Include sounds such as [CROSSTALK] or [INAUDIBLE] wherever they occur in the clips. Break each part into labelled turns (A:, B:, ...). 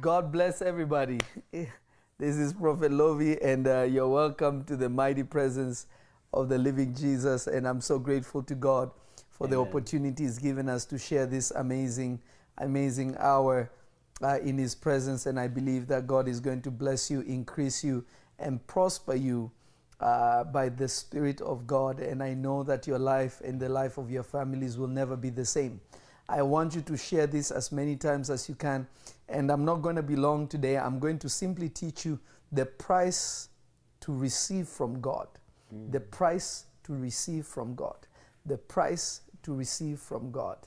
A: God bless everybody. [LAUGHS] This is Prophet Lovy, and uh, you're welcome to the mighty presence of the living Jesus. And I'm so grateful to God for the
B: Amen.
A: opportunity He's given us to share this amazing, amazing hour uh, in His presence. And I believe that God is going to bless you, increase you, and prosper you uh, by the Spirit of God. And I know that your life and the life of your families will never be the same. I want you to share this as many times as you can. And I'm not going to be long today. I'm going to simply teach you the price to receive from God. The price to receive from God. The price to receive from God.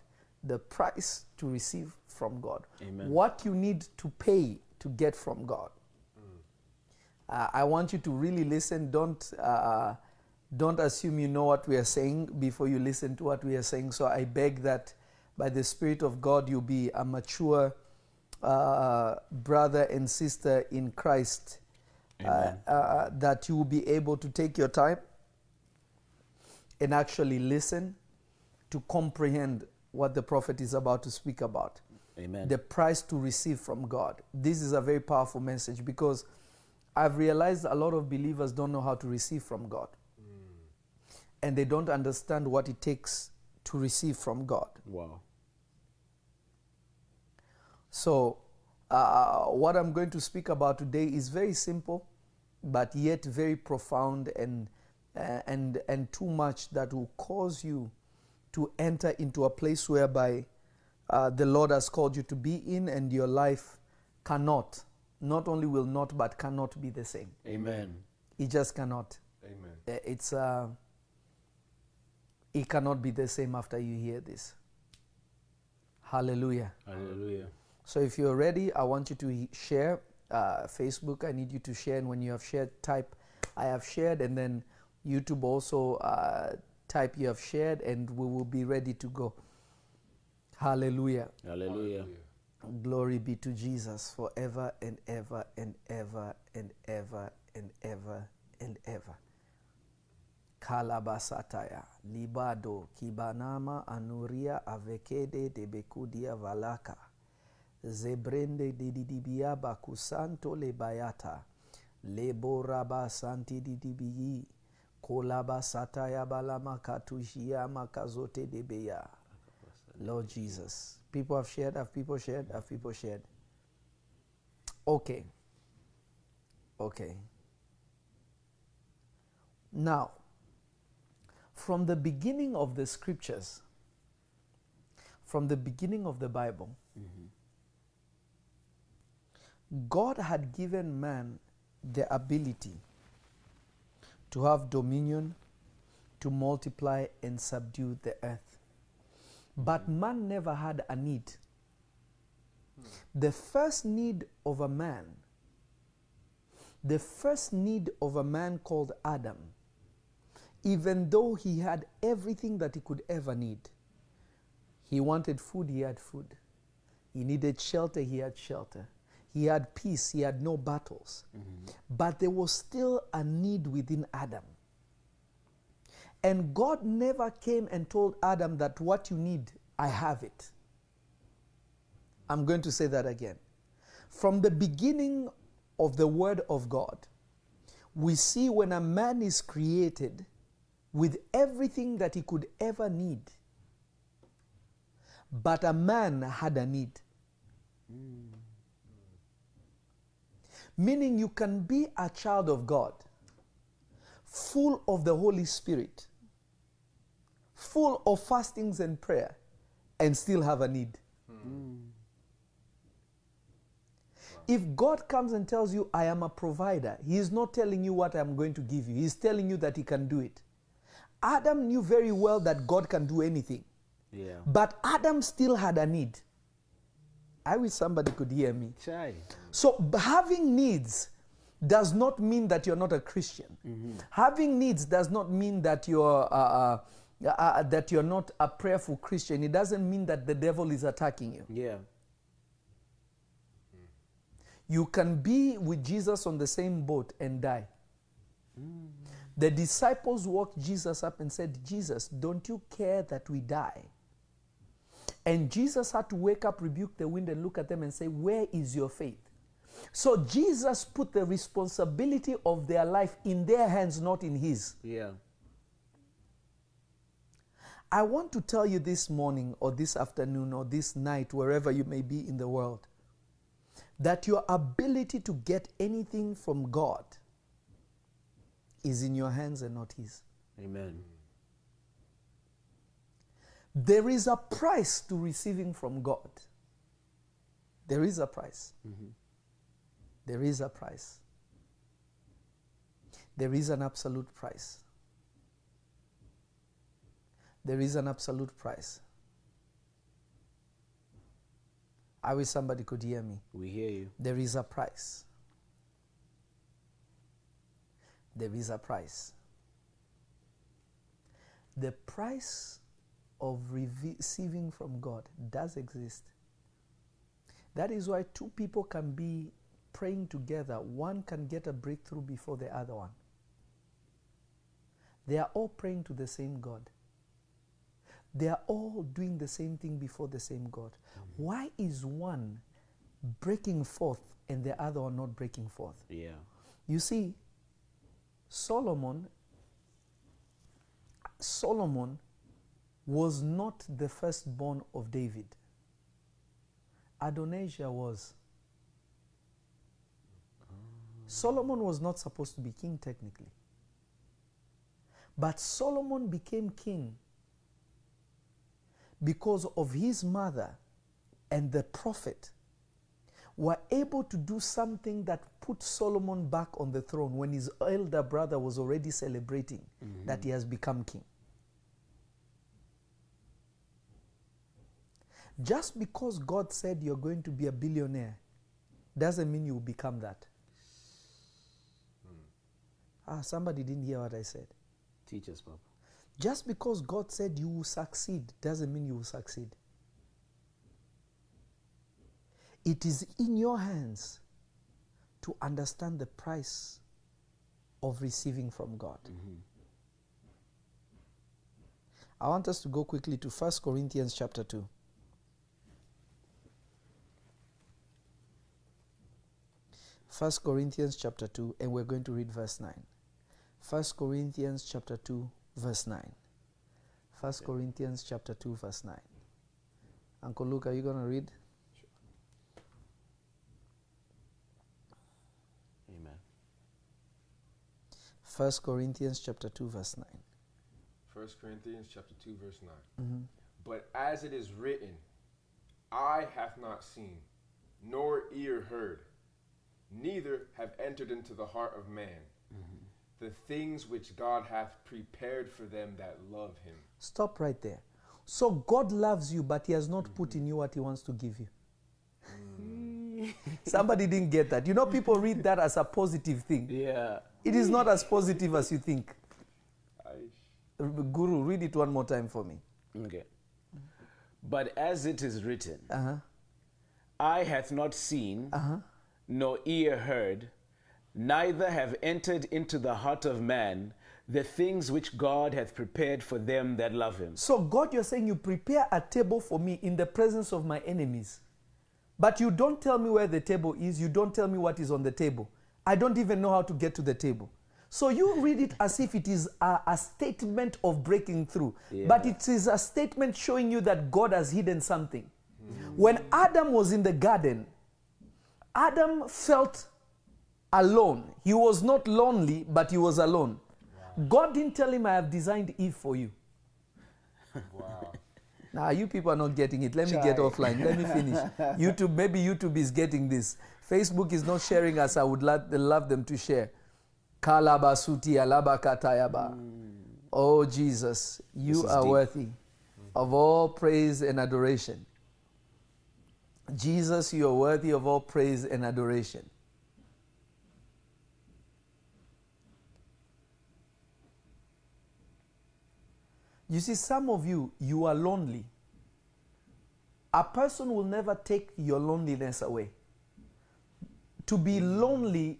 A: The price to receive from God.
B: Amen.
A: What you need to pay to get from God. Uh, I want you to really listen. Don't uh, don't assume you know what we are saying before you listen to what we are saying. So I beg that by the Spirit of God, you be a mature uh, brother and sister in Christ. Uh, uh, that you will be able to take your time and actually listen to comprehend what the prophet is about to speak about
B: Amen.
A: the price to receive from God. This is a very powerful message because I've realized a lot of believers don't know how to receive from God. And they don't understand what it takes to receive from God.
B: wow.
A: So, uh, what I'm going to speak about today is very simple, but yet very profound and, uh, and, and too much that will cause you to enter into a place whereby uh, the Lord has called you to be in, and your life cannot, not only will not, but cannot be the same.
B: Amen.
A: It just cannot.
C: Amen.
A: Uh, It's, uh, it cannot be the same after you hear this. Hallelujah.
B: Hallelujah.
A: So if you're ready, I want you to share uh, Facebook. I need you to share, and when you have shared, type "I have shared," and then YouTube also uh, type "You have shared," and we will be ready to go. Hallelujah!
B: Hallelujah.
A: Glory be to Jesus forever and ever and ever and ever and ever and ever. Kalabasataya libado kibanama anuria avekede debekudia valaka zebrende dididibia bakusanto lebayata leboraba santi didibiyi kolabasataya balamakatushia makazote debeya Lord Jesus. People have shared, have people shared, have people shared. Okay. Okay. Now, from the beginning of the scriptures, from the beginning of the Bible, mm-hmm. God had given man the ability to have dominion, to multiply and subdue the earth. But mm-hmm. man never had a need. The first need of a man, the first need of a man called Adam, even though he had everything that he could ever need, he wanted food, he had food. He needed shelter, he had shelter. He had peace, he had no battles. Mm-hmm. But there was still a need within Adam. And God never came and told Adam that what you need, I have it. I'm going to say that again. From the beginning of the Word of God, we see when a man is created with everything that he could ever need, but a man had a need. Mm. Meaning, you can be a child of God, full of the Holy Spirit, full of fastings and prayer, and still have a need. If God comes and tells you, I am a provider, He is not telling you what I'm going to give you, He's telling you that He can do it. Adam knew very well that God can do anything,
B: Yeah.
A: but Adam still had a need. I wish somebody could hear me.
B: Chai.
A: So having needs does not mean that you're not a Christian. Having needs does not mean that you're uh, uh, uh, uh, that you're not a prayerful Christian. It doesn't mean that the devil is attacking you.
B: Yeah.
A: You can be with Jesus on the same boat and die. The disciples walked Jesus up and said, Jesus, don't you care that we die? And Jesus had to wake up, rebuke the wind, and look at them and say, Where is your faith? So Jesus put the responsibility of their life in their hands, not in his.
B: Yeah.
A: I want to tell you this morning, or this afternoon, or this night, wherever you may be in the world, that your ability to get anything from God is in your hands and not His.
B: Amen.
A: There is a price to receiving from God. There is a price. Mm-hmm. There is a price. There is an absolute price. There is an absolute price. I wish somebody could hear me.
B: We hear you.
A: There is a price. There is a price. The price of receiving from God does exist. That is why two people can be praying together. One can get a breakthrough before the other one. They are all praying to the same God. They are all doing the same thing before the same God. Mm. Why is one breaking forth and the other one not breaking forth?
B: Yeah.
A: You see, Solomon Solomon was not the firstborn of David. Adonijah was. Solomon was not supposed to be king technically. But Solomon became king because of his mother and the prophet were able to do something that put Solomon back on the throne when his elder brother was already celebrating that he mm-hmm. has become king. Just because God said you're going to be a billionaire doesn't mean you will become that. Ah, somebody didn't hear what I said.
B: Teach us, Papa.
A: Just because God said you will succeed doesn't mean you will succeed. It is in your hands to understand the price of receiving from God. I want us to go quickly to 1 Corinthians chapter 2. First Corinthians chapter 2, and we're going to read verse 9. First Corinthians chapter 2, verse 9. First Corinthians chapter 2, verse 9. Uncle Luke, are you going to read? Sure.
B: Amen.
A: First Corinthians chapter 2, verse 9.
C: 1 Corinthians chapter 2 verse 9. Mm-hmm. But as it is written, eye hath not seen, nor ear heard, neither have entered into the heart of man the things which God hath prepared for them that love him.
A: Stop right there. So God loves you, but He has not put in you what He wants to give you. [LAUGHS] Somebody didn't get that. You know, people read that as a positive thing.
B: Yeah.
A: It is not as positive as you think.
C: Aish.
A: Guru, read it one more time for me.
B: Okay. But as it is written,
A: Uh huh.
B: eye hath not seen,
A: Uh huh.
B: Nor ear heard, neither have entered into the heart of man the things which God hath prepared for them that love him.
A: So, God, you're saying you prepare a table for me in the presence of my enemies. But you don't tell me where the table is. You don't tell me what is on the table. I don't even know how to get to the table. So you read it as if it is a, a statement of breaking through. But it is a statement showing you that God has hidden something. When Adam was in the garden, Adam felt alone. He was not lonely, but he was alone. God didn't tell him, I have designed Eve for you. [LAUGHS]
C: Wow.
A: Now, you people are not getting it. Let me get offline. Let me finish. YouTube, maybe YouTube is getting this. Facebook is not sharing as I would love, love them to share. Kalabasuti alabakatayaba. Oh, Jesus, you are
B: deep.
A: worthy of all praise and adoration. Jesus, you are worthy of all praise and adoration. You see, some of you, you are lonely. A person will never take your loneliness away. To be hmm. lonely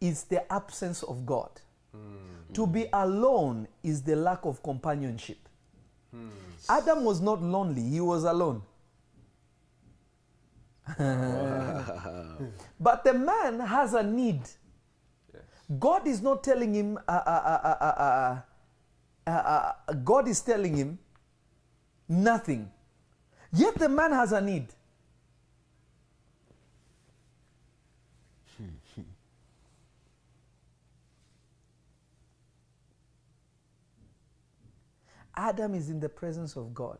A: is the absence of God. Hmm. To be alone is the lack of companionship. Hmm. Adam was not lonely, he was alone. But the man has a need.
C: Yes.
A: God is not telling him, uh, uh, uh, God is telling him nothing. Yet the man has a need. Adam is in the presence of God.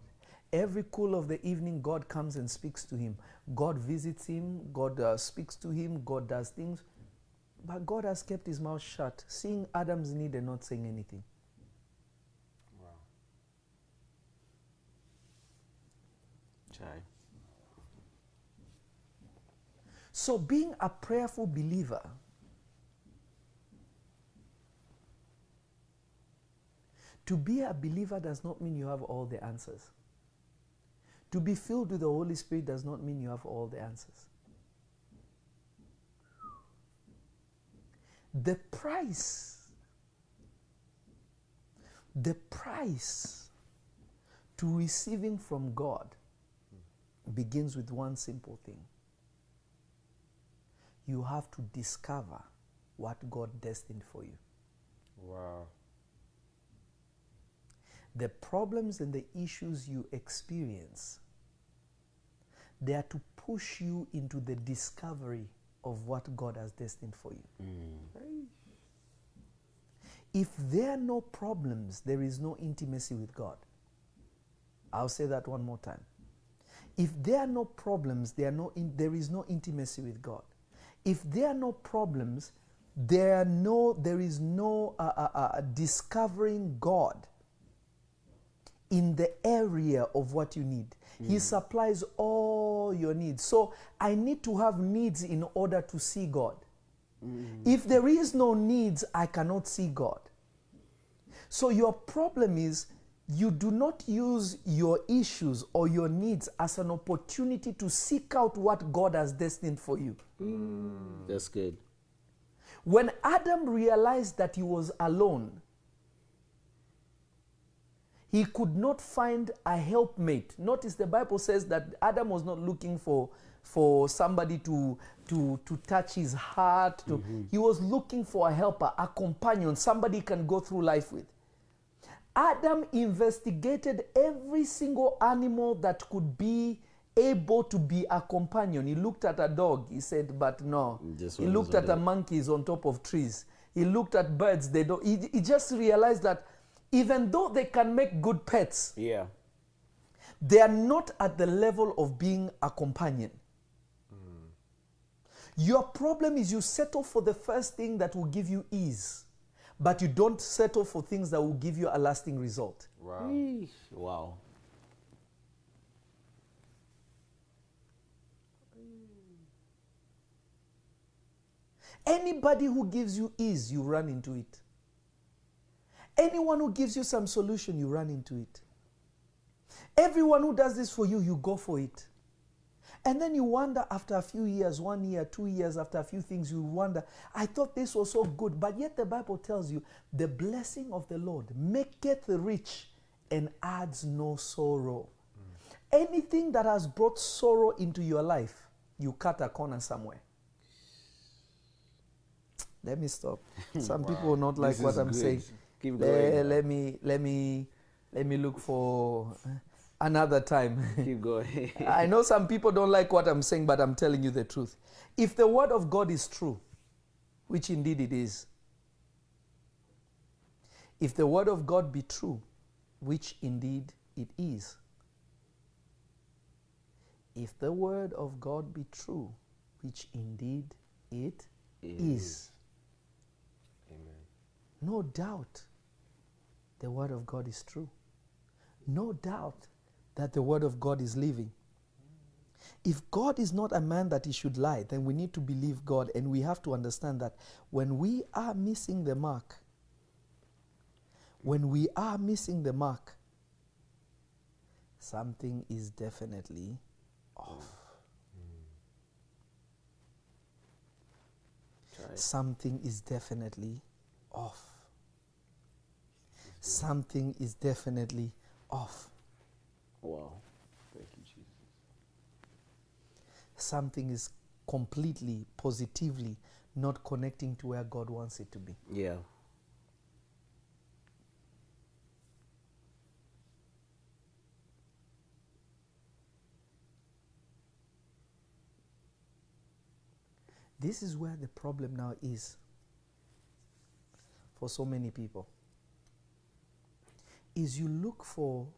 A: Every cool of the evening, God comes and speaks to him. God visits him, God uh, speaks to him, God does things. But God has kept his mouth shut, seeing Adam's need and not saying anything.
C: Wow.
B: Chai.
A: So, being a prayerful believer to be a believer does not mean you have all the answers. To be filled with the Holy Spirit does not mean you have all the answers. The price, the price to receiving from God begins with one simple thing you have to discover what God destined for you.
C: Wow.
A: The problems and the issues you experience, they are to push you into the discovery of what God has destined for you. If there are no problems, there is no intimacy with God. I'll say that one more time. If there are no problems, there, are no in, there is no intimacy with God. If there are no problems, there, are no, there is no uh, uh, uh, discovering God in the area of what you need. He mm. supplies all your needs. So I need to have needs in order to see God. Mm. If there is no needs, I cannot see God. So your problem is you do not use your issues or your needs as an opportunity to seek out what God has destined for you. Mm.
B: That's good.
A: When Adam realized that he was alone, he could not find a helpmate. Notice the Bible says that Adam was not looking for, for somebody to, to, to touch his heart. To, He was looking for a helper, a companion, somebody he can go through life with. Adam investigated every single animal that could be able to be a companion. He looked at a dog, he said, but no. He looked at a monkeys on top of trees. He looked at birds. They don't. He, he just realized that even though they can make good pets,
B: Yeah.
A: they are not at the level of being a companion. Mm. Your problem is you settle for the first thing that will give you ease, but you don't settle for things that will give you a lasting result.
C: Wow.
B: Wow.
A: Anybody who gives you ease, you run into it. Anyone who gives you some solution, you run into it. Everyone who does this for you, you go for it. And then you wonder after a few years, one year, two years, after a few things, you wonder, I thought this was so good. But yet the Bible tells you the blessing of the Lord maketh rich and adds no sorrow. Hmm. Anything that has brought sorrow into your life, you cut a corner somewhere. Let me stop. [LAUGHS] Some people will not like
B: This
A: what I'm
B: good.
A: saying.
B: Keep going.
A: let me let me let me look for another time. [LAUGHS]
B: Keep going.
A: I know some people don't like what I'm saying, but I'm telling you the truth. If the word of God is true, which indeed it is, if the word of God be true, which indeed it is, if the word of God be true, which indeed it is,
C: Amen.
A: no doubt the word of God is true. No doubt that the word of God is living. If God is not a man that he should lie, then we need to believe God and we have to understand that when we are missing the mark, when we are missing the mark, something is definitely off. Something is definitely off. Something is definitely off.
B: Wow. Thank you, Jesus.
A: Something is completely, positively not connecting to where God wants it to be.
B: Yeah.
A: This is where the problem now is for so many people. Is you look for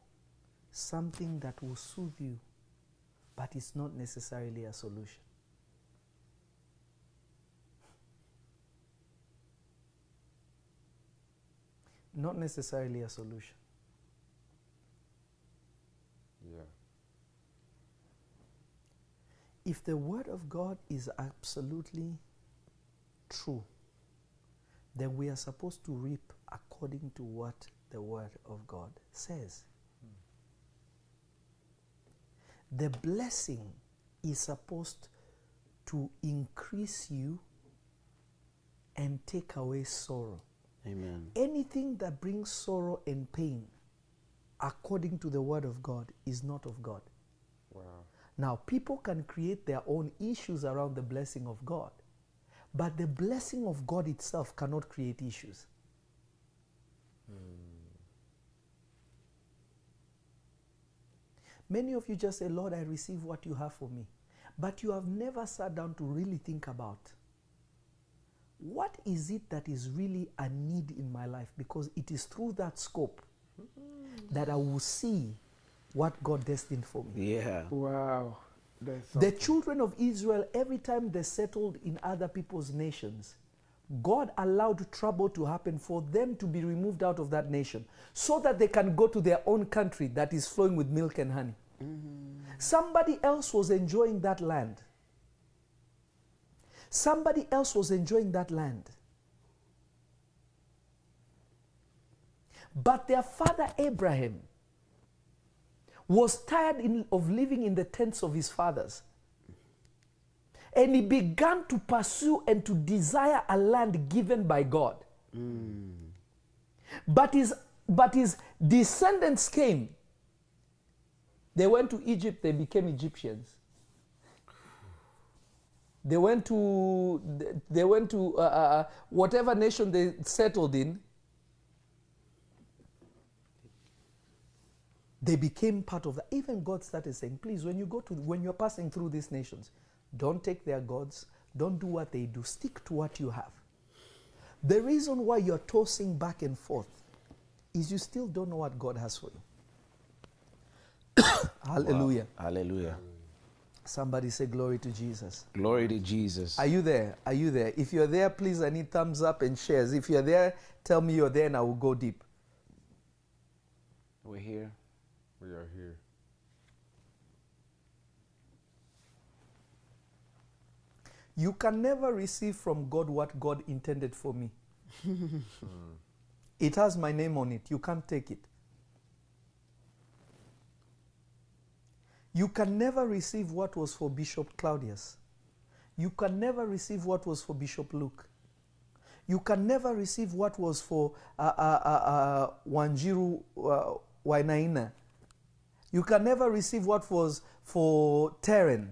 A: something that will soothe you, but it's not necessarily a solution. Not necessarily a solution.
C: Yeah.
A: If the Word of God is absolutely true, then we are supposed to reap according to what the Word of God says. The blessing is supposed to increase you and take away sorrow.
B: Amen.
A: Anything that brings sorrow and pain, according to the Word of God, is not of God.
C: Wow.
A: Now, people can create their own issues around the blessing of God, but the blessing of God itself cannot create issues. Many of you just say, Lord, I receive what you have for me. But you have never sat down to really think about what is it that is really a need in my life? Because it is through that scope that I will see what God destined for me.
B: Yeah.
C: Wow.
A: The children of Israel, every time they settled in other people's nations, God allowed trouble to happen for them to be removed out of that nation so that they can go to their own country that is flowing with milk and honey. Mm-hmm. Somebody else was enjoying that land. Somebody else was enjoying that land. But their father Abraham was tired in, of living in the tents of his fathers. And he began to pursue and to desire a land given by God. But, his, but his descendants came. They went to Egypt, they became Egyptians. They went to, they went to uh, uh, whatever nation they settled in, they became part of that. Even God started saying, please, when you go to, when you're passing through these nations, don't take their gods, don't do what they do, stick to what you have. The reason why you're tossing back and forth is you still don't know what God has for you. [COUGHS] Hallelujah.
B: Hallelujah.
A: Somebody say glory to Jesus.
B: Glory to Jesus.
A: Are you there? Are you there? If you're there, please, I need thumbs up and shares. If you're there, tell me you're there and I will go deep.
B: We're here.
C: We are here.
A: You can never receive from God what God intended for me. it has my name on it. You can't take it. You can never receive what was for Bishop Claudius. You can never receive what was for Bishop Luke. You can never receive what was for uh, uh, uh, uh, Wanjiru uh, Wainaina. You can never receive what was for Terren.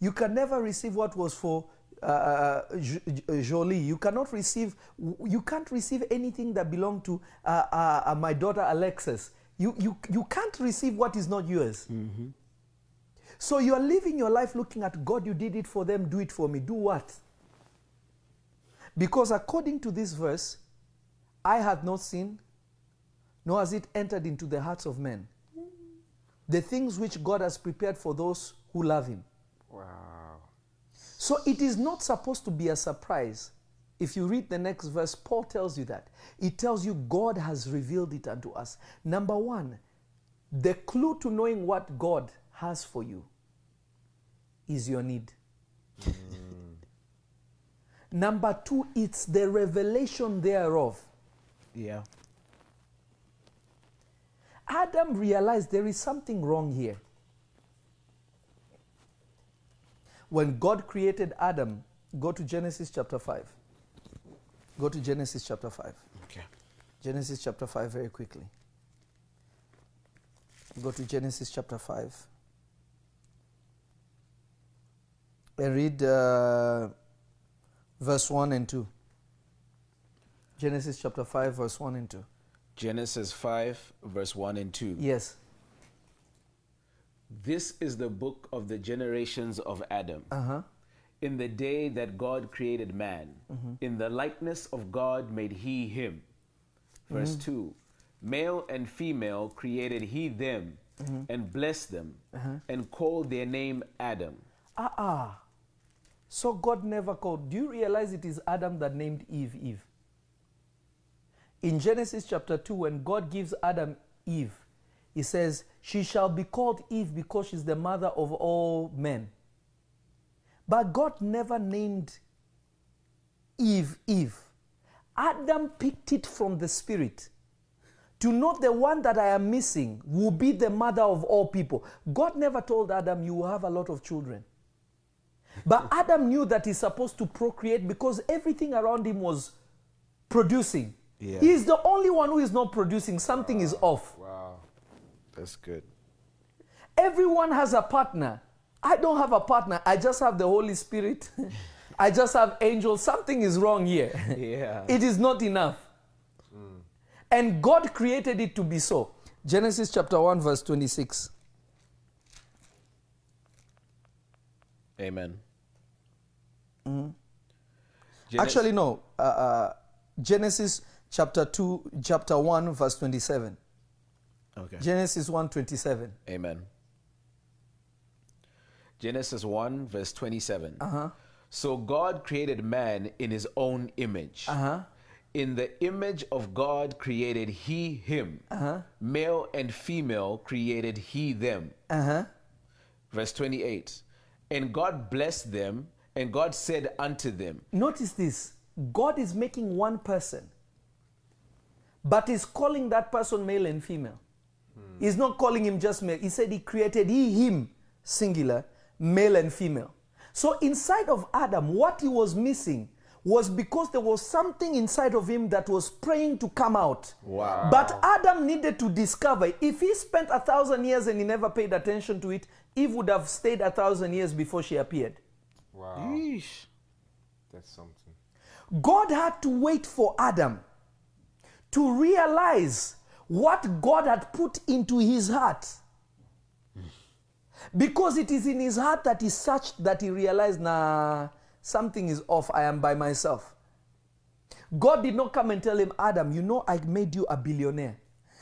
A: You can never receive what was for uh, J- Jolie. You cannot receive. You can't receive anything that belonged to uh, uh, uh, my daughter Alexis. You, you, you can't receive what is not yours. So you are living your life looking at God. You did it for them. Do it for me. Do what? Because according to this verse, I had not seen, nor has it entered into the hearts of men. The things which God has prepared for those who love Him.
C: Wow.
A: So it is not supposed to be a surprise. If you read the next verse, Paul tells you that. It tells you God has revealed it unto us. Number one, the clue to knowing what God has for you is your need. Hmm. Number two, it's the revelation thereof.
B: Yeah.
A: Adam realized there is something wrong here. When God created Adam, go to Genesis chapter 5. Go to Genesis chapter 5.
B: Okay.
A: Genesis chapter 5 very quickly. Go to Genesis chapter 5. And read uh, verse 1 and 2. Genesis chapter 5, verse 1 and 2.
B: Genesis 5, verse 1 and 2.
A: Yes.
B: This is the book of the generations of Adam.
A: Uh huh.
B: In the day that God created man, in the likeness of God made he him. Verse 2 Male and female created he them, and blessed them, and called their name Adam.
A: Ah, ah. So God never called. Do you realize it is Adam that named Eve Eve? In Genesis chapter 2, when God gives Adam Eve, he says, She shall be called Eve because she's the mother of all men. But God never named Eve Eve. Adam picked it from the Spirit. To know the one that I am missing will be the mother of all people. God never told Adam, You will have a lot of children. But Adam knew that he's supposed to procreate because everything around him was producing.
B: Yeah.
A: He's the only one who is not producing. Something is off.
B: That's good.
A: Everyone has a partner. I don't have a partner. I just have the Holy Spirit. [LAUGHS] I just have angels. Something is wrong here. [LAUGHS]
B: Yeah.
A: it is not enough. And God created it to be so. Genesis chapter 1, verse 26.
B: Amen.
A: Mm-hmm. Actually, no. Uh, uh, Genesis chapter 2, chapter 1, verse 27.
B: Okay.
A: Genesis 1, 27.
B: Amen. Genesis 1, verse 27.
A: Uh-huh.
B: So God created man in his own image.
A: Uh-huh.
B: In the image of God created he him.
A: Uh-huh.
B: Male and female created he them.
A: Uh-huh.
B: Verse 28. And God blessed them, and God said unto them,
A: Notice this. God is making one person, but is calling that person male and female. Hmm. He's not calling him just male. He said he created he, him, singular, male and female. So inside of Adam, what he was missing was because there was something inside of him that was praying to come out.
C: Wow.
A: But Adam needed to discover. If he spent a thousand years and he never paid attention to it, Eve would have stayed a thousand years before she appeared.
C: Wow.
B: Yeesh.
C: That's something.
A: God had to wait for Adam to realize what God had put into his heart. Because it is in his heart that he searched that he realized, nah, something is off. I am by myself. God did not come and tell him, Adam, you know, I made you a billionaire.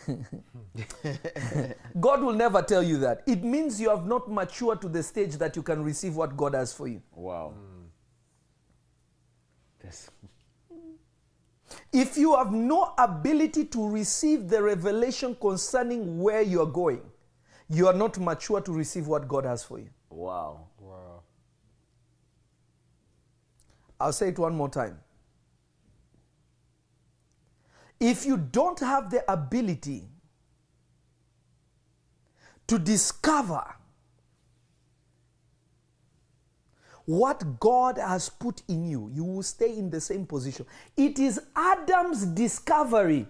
A: [LAUGHS] God will never tell you that. It means you have not matured to the stage that you can receive what God has for you.
B: Wow. That's,
A: If you have no ability to receive the revelation concerning where you are going, you are not mature to receive what God has for you.
B: wow.
C: Wow.
A: I'll say it one more time. If you don't have the ability to discover what God has put in you, you will stay in the same position. It is Adam's discovery.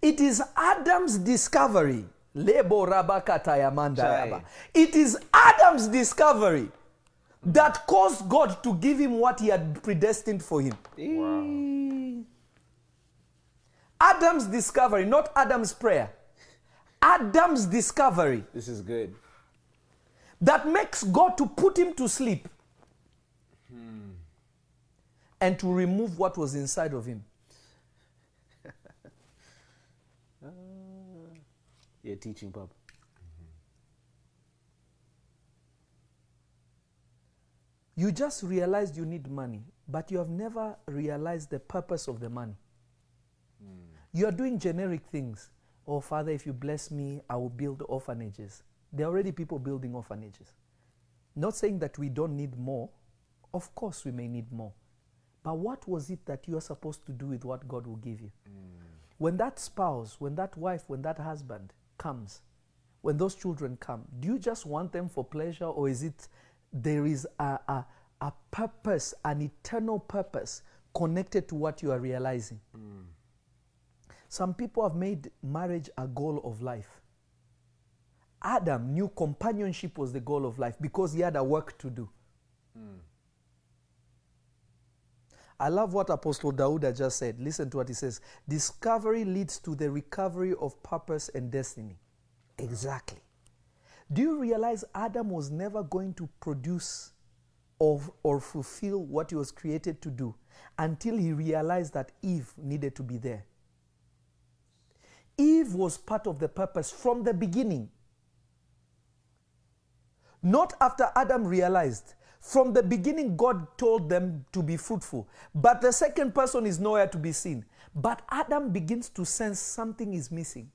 A: It is Adam's discovery. Lebo rabakataya mandaraba.
B: Chai.
A: It is Adam's discovery that caused God to give him what he had predestined for him.
C: Wow.
A: Adam's discovery, not Adam's prayer. Adam's discovery
B: This is good.
A: That makes God to put him to sleep and to remove what was inside of him. [LAUGHS]
B: You're teaching, Pop.
A: You just realized you need money, but you have never realized the purpose of the money. Hmm. You are doing generic things. Oh, Father, if you bless me, I will build orphanages. There are already people building orphanages. Not saying that we don't need more. Of course, we may need more. But what was it that you are supposed to do with what God will give you? Mm. When that spouse, when that wife, when that husband comes, when those children come, do you just want them for pleasure or is it there is a, a, a purpose, an eternal purpose connected to what you are realizing? Mm. Some people have made marriage a goal of life. Adam knew companionship was the goal of life because he had a work to do. I love what Apostle Dauda just said. Listen to what he says. Discovery leads to the recovery of purpose and destiny. Exactly. Do you realize Adam was never going to produce or, or fulfill what he was created to do until he realized that Eve needed to be there? Eve was part of the purpose from the beginning. Not after Adam realized. From the beginning, God told them to be fruitful. But the second person is nowhere to be seen. But Adam begins to sense something is missing.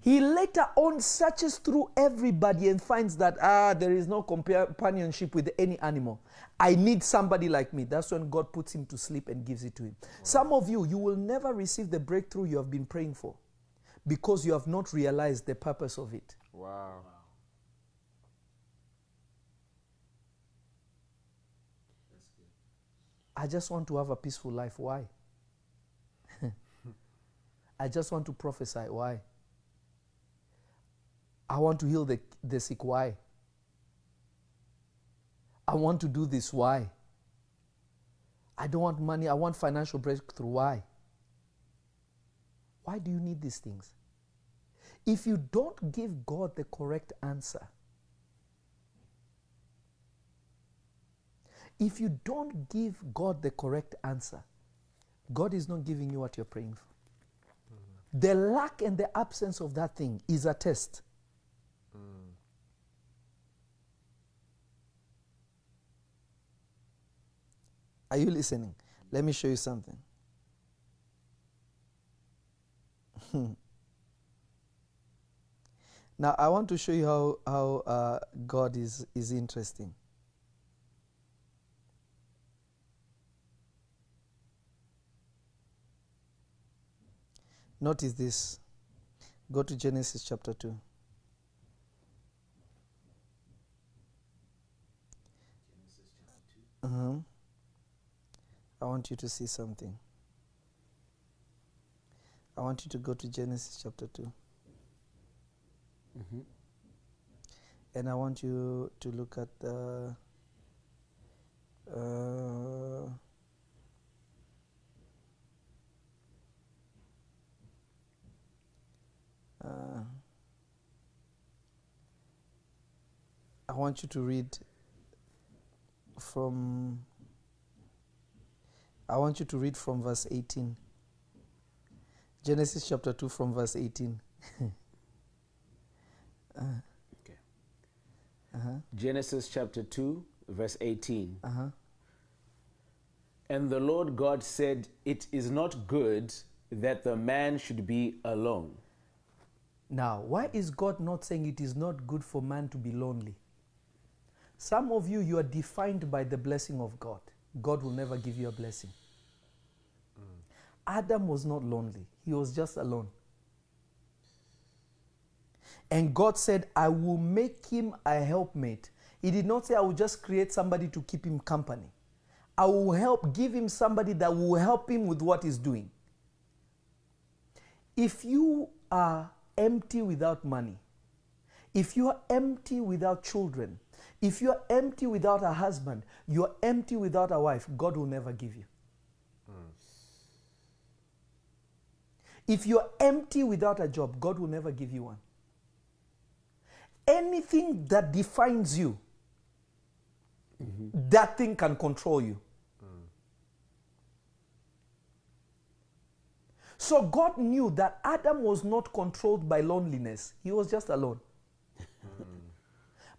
A: He later on searches through everybody and finds that, ah, there is no companionship with any animal. I need somebody like me. That's when God puts him to sleep and gives it to him. Some of you, you will never receive the breakthrough you have been praying for because you have not realized the purpose of it.
C: Wow.
A: I just want to have a peaceful life. Why? [LAUGHS] I just want to prophesy. Why? I want to heal the, the sick. Why? I want to do this. Why? I don't want money. I want financial breakthrough. Why? Why do you need these things? If you don't give God the correct answer, if you don't give God the correct answer, God is not giving you what you're praying for. The lack and the absence of that thing is a test. Are you listening? Let me show you something. [LAUGHS] now, I want to show you how, how uh, God is, is interesting. Notice this. Go to Genesis chapter 2. Uh-huh. I want you to see something. I want you to go to Genesis chapter 2.
B: Mhm.
A: And I want you to look at the. Uh, uh, I want you to read from. I want you to read from verse 18. Genesis chapter 2 from verse 18. [LAUGHS] uh,
B: Okay.
A: uh-huh,
B: Genesis chapter 2, verse 18.
A: uh-huh.
B: And the Lord God said, It is not good that the man should be alone.
A: Now, why is God not saying it is not good for man to be lonely? Some of you, you are defined by the blessing of God. God will never give you a blessing. Adam was not lonely, he was just alone. And God said, I will make him a helpmate. He did not say, I will just create somebody to keep him company. I will help, give him somebody that will help him with what he's doing. If you are empty without money, if you are empty without children, if you are empty without a husband, you are empty without a wife, God will never give you. If you are empty without a job, God will never give you one. Anything that defines you, mm-hmm. that thing can control you. So God knew that Adam was not controlled by loneliness, he was just alone.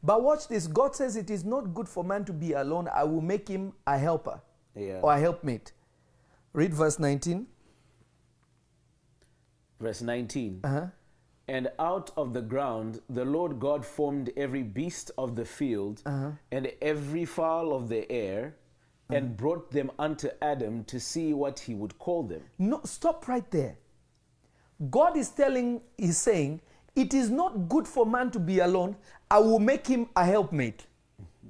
A: but watch this God says it is not good for man to be alone. I will make him a helper
B: Yeah.
A: or a helpmate. Read verse 19.
B: Verse 19.
A: Uh-huh.
B: And out of the ground the Lord God formed every beast of the field and every fowl of the air and mm. brought them unto Adam to see what he would call them.
A: No, stop right there. God is telling, He's saying, it is not good for man to be alone. I will make him a helpmate. Mm-hmm.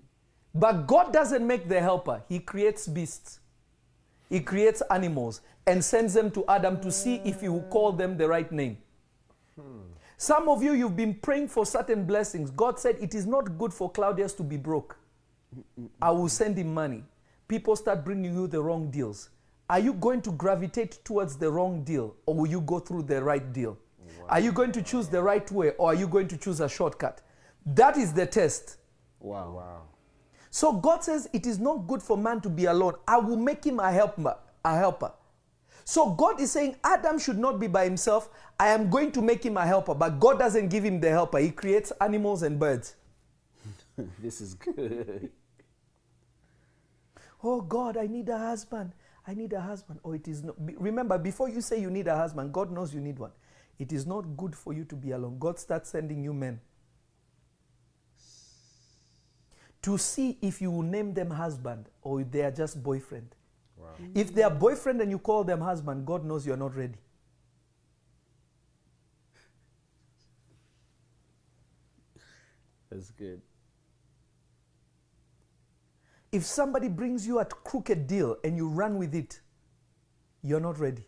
A: But God doesn't make the helper, He creates beasts. He creates animals and sends them to Adam to see if he will call them the right name. Hmm. Some of you, you've been praying for certain blessings. God said, It is not good for Claudius to be broke. I will send him money. People start bringing you the wrong deals. Are you going to gravitate towards the wrong deal or will you go through the right deal? Are you going to choose the right way or are you going to choose a shortcut? That is the test.
B: Wow.
C: Wow.
A: So God says it is not good for man to be alone. I will make him a helper, a helper. So God is saying Adam should not be by himself. I am going to make him a helper, but God doesn't give him the helper. He creates animals and birds. [LAUGHS]
B: this is good.
A: Oh God, I need a husband. I need a husband. Oh, it is not. Remember, before you say you need a husband, God knows you need one. It is not good for you to be alone. God starts sending you men to see if you will name them husband or they are just boyfriend.
C: Wow.
A: If they are boyfriend and you call them husband, God knows you are not ready.
B: That's good.
A: If somebody brings you a crooked deal and you run with it, you're not ready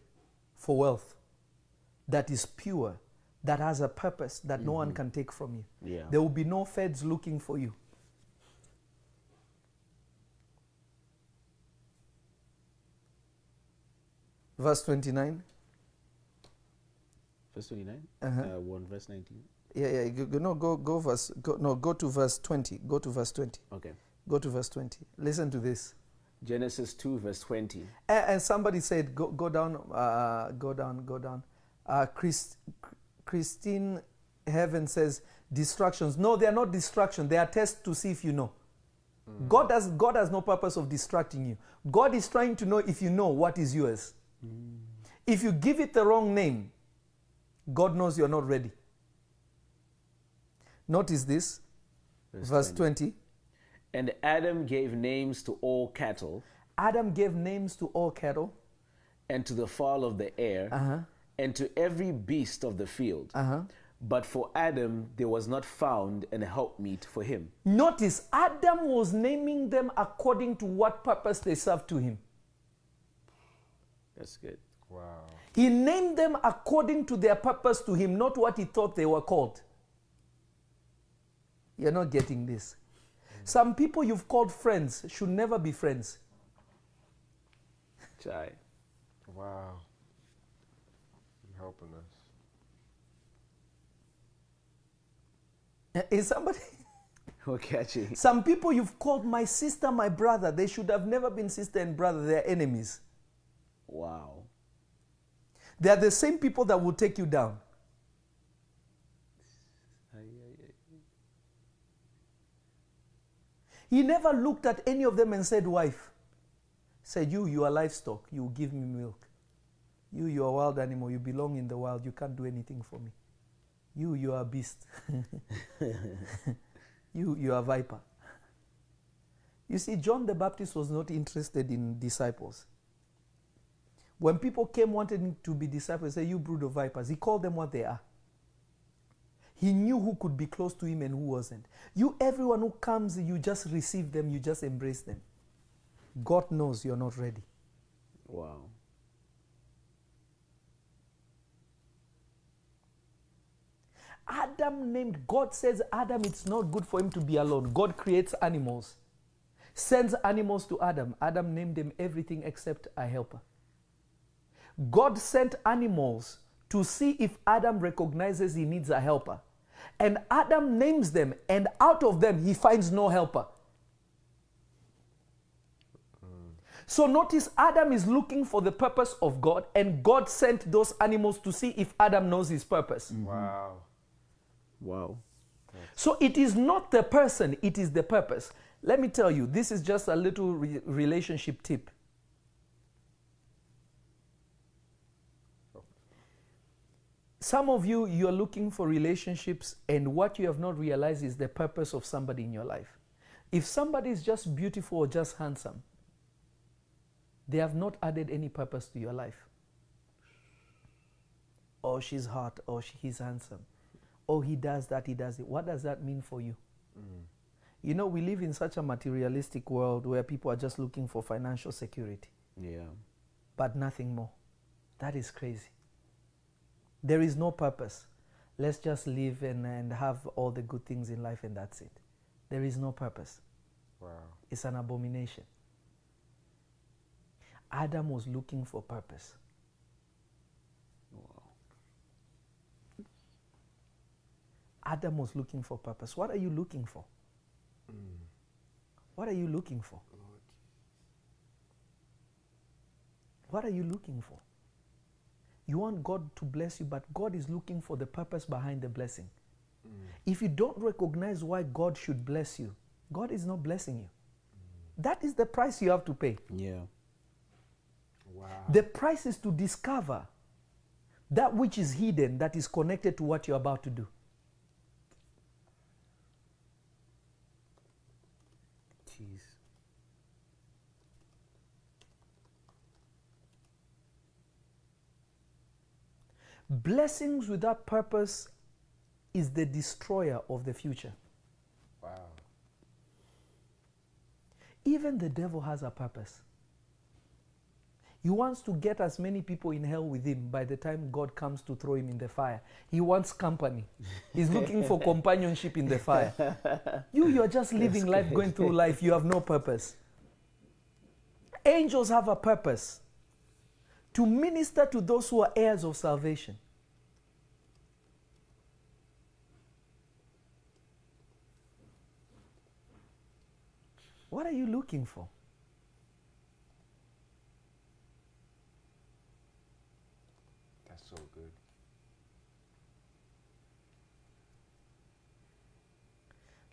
A: for wealth that is pure, that has a purpose that no one can take from you.
B: Yeah.
A: There will be no feds looking for you. Verse 29.
B: Verse 29?
A: Uh-huh.
B: Uh, 1 verse 19.
A: Yeah, yeah. Go, no, go, go verse. Go, no, go to verse 20. Go to verse 20.
B: Okay.
A: Go to verse 20. Listen to this.
B: Genesis 2 verse 20.
A: And, and somebody said, go, go down, uh, go down, go down. Uh, Christ, Christine Heaven says, distractions. No, they are not distractions. They are tests to see if you know. God, has, God has no purpose of distracting you. God is trying to know if you know what is yours. If you give it the wrong name, God knows you're not ready. Notice this, verse 20.
B: And Adam gave names to all cattle
A: Adam gave names to all cattle.
B: and to the fowl of the air
A: Uh-huh.
B: and to every beast of the field.
A: Uh-huh.
B: But for Adam there was not found an helpmeet for him.
A: Notice Adam was naming them according to what purpose they served to him.
B: That's good.
C: Wow.
A: He named them according to their purpose to him, not what he thought they were called. You're not getting this. Some people you've called friends should never be friends.
B: Chai.
C: Wow. You're helping us.
A: Eh, Is somebody [LAUGHS]
B: We're catching.
A: some people you've called my sister, my brother, they should have never been sister and brother, they're enemies.
B: Wow.
A: They are the same people that will take you down. He never looked at any of them and said, Wife, said, You, you are livestock, you give me milk. You, you are a wild animal, you belong in the wild, you can't do anything for me. You, you are a beast. [LAUGHS] you, you are a viper. You see, John the Baptist was not interested in disciples. When people came wanting to be disciples, say, You brood of vipers, he called them what they are. He knew who could be close to him and who wasn't. You, everyone who comes, you just receive them, you just embrace them. God knows you're not ready.
B: Wow.
A: Adam named, God says, Adam, it's not good for him to be alone. God creates animals, sends animals to Adam. Adam named them everything except a helper. God sent animals to see if Adam recognizes he needs a helper. And Adam names them, and out of them, he finds no helper. So notice Adam is looking for the purpose of God, and God sent those animals to see if Adam knows his purpose. Mm-hmm.
C: Wow.
B: Wow.
A: So it is not the person, it is the purpose. Let me tell you, this is just a little re- relationship tip. Some of you, you're looking for relationships, and what you have not realized is the purpose of somebody in your life. If somebody is just beautiful or just handsome, they have not added any purpose to your life. Oh, she's hot, or she, he's handsome. Oh, he does that, he does it. What does that mean for you? Mm. You know, we live in such a materialistic world where people are just looking for financial security.
B: Yeah.
A: but nothing more. That is crazy. There is no purpose. Let's just live and, and have all the good things in life and that's it. There is no purpose.
C: Wow.
A: It's an abomination. Adam was looking for purpose.
B: Wow.
A: Adam was looking for purpose. What are you looking for? Mm. What are you looking for? Oh, what are you looking for? You want God to bless you, but God is looking for the purpose behind the blessing. Mm. If you don't recognize why God should bless you, God is not blessing you. That is the price you have to pay.
B: Yeah.
C: Wow.
A: The price is to discover that which is hidden that is connected to what you're about to do. Blessings without purpose is the destroyer of the future.
C: wow.
A: Even the devil has a purpose. He wants to get as many people in hell with him by the time God comes to throw him in the fire. He wants company. He's looking for [LAUGHS] companionship in the fire. You, you're just living life, going through life. You have no purpose. Angels have a purpose to minister to those who are heirs of salvation. What are you looking for?
C: That's so good.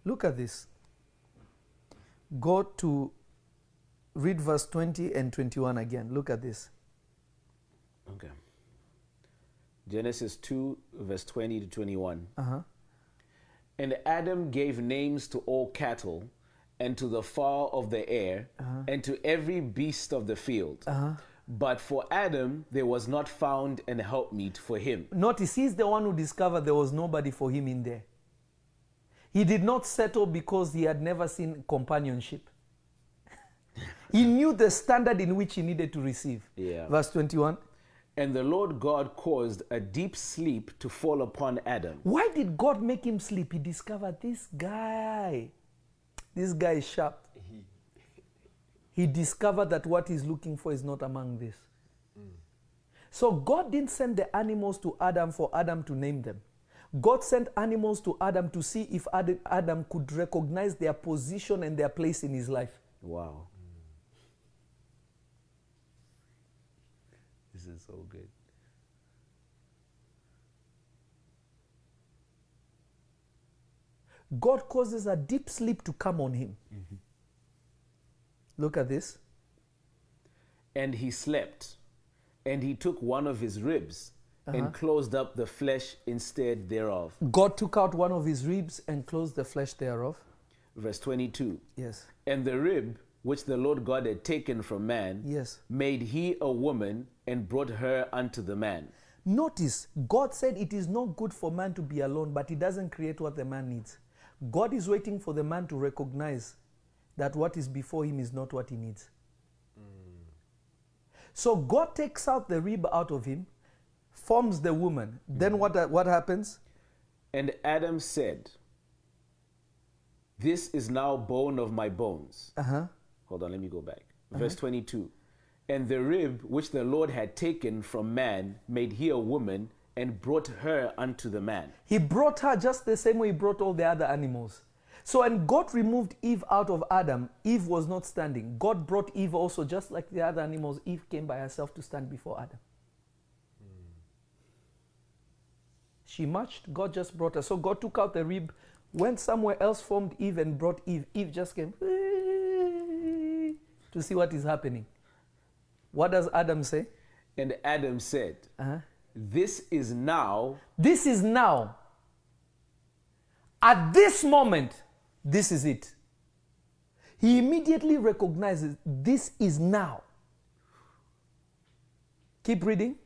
A: Look at this. Go to read verse 20 and 21 again. Look at this.
B: Okay. Genesis 2, verse 20 to 21.
A: Uh huh.
B: And Adam gave names to all cattle, and to the fowl of the air, and to every beast of the field. Uh-huh. But for Adam there was not found an helpmeet for him.
A: Notice he's the one who discovered there was nobody for him in there. He did not settle because he had never seen companionship. [LAUGHS] he knew the standard in which he needed to receive.
B: Yeah.
A: Verse 21.
B: And the Lord God caused a deep sleep to fall upon Adam.
A: Why did God make him sleep? He discovered this guy. This guy is sharp.
C: He,
A: discovered that what he's looking for is not among this. So God didn't send the animals to Adam for Adam to name them. God sent animals to Adam to see if Adam could recognize their position and their place in his life.
B: Wow. This is so good.
A: God causes a deep sleep to come on him. Look at this.
B: And he slept, and he took one of his ribs and uh-huh. closed up the flesh instead thereof.
A: God took out one of his ribs and closed the flesh thereof.
B: Verse 22.
A: Yes.
B: And the rib which the Lord God had taken from man,
A: Yes.
B: made he a woman and brought her unto the man.
A: Notice, God said it is not good for man to be alone, but He doesn't create what the man needs. God is waiting for the man to recognize that what is before him is not what he needs. Mm. So God takes out the rib out of him, forms the woman. Then mm. what, uh, what happens?
B: And Adam said, This is now bone of my bones.
A: Uh huh.
B: Hold on, let me go back. Uh-huh. Verse 22. And the rib which the Lord had taken from man made he a woman and brought her unto the man.
A: He brought her just the same way he brought all the other animals. So when God removed Eve out of Adam, Eve was not standing. God brought Eve also, just like the other animals. Eve came by herself to stand before Adam. She marched, God just brought her. So God took out the rib, went somewhere else, formed Eve, and brought Eve. Eve just came to see what is happening. What does Adam say?
B: And Adam said,
A: Uh-huh.
B: This is now
A: This is now. At this moment, this is it. He immediately recognizes this is now. Keep reading.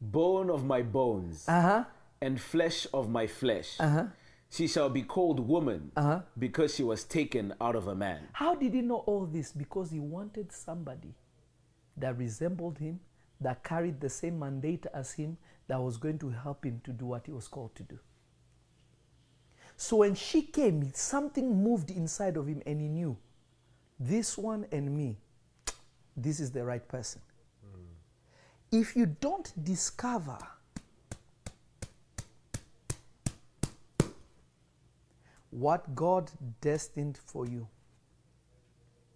B: bone of my bones
A: Uh huh.
B: and flesh of my flesh.
A: Uh huh.
B: She shall be called woman
A: Uh-huh.
B: because she was taken out of a man.
A: How did he know all this? Because he wanted somebody that resembled him, that carried the same mandate as him, that was going to help him to do what he was called to do. So when she came, something moved inside of him and he knew this one and me, this is the right person. Hmm. If you don't discover what God destined for you,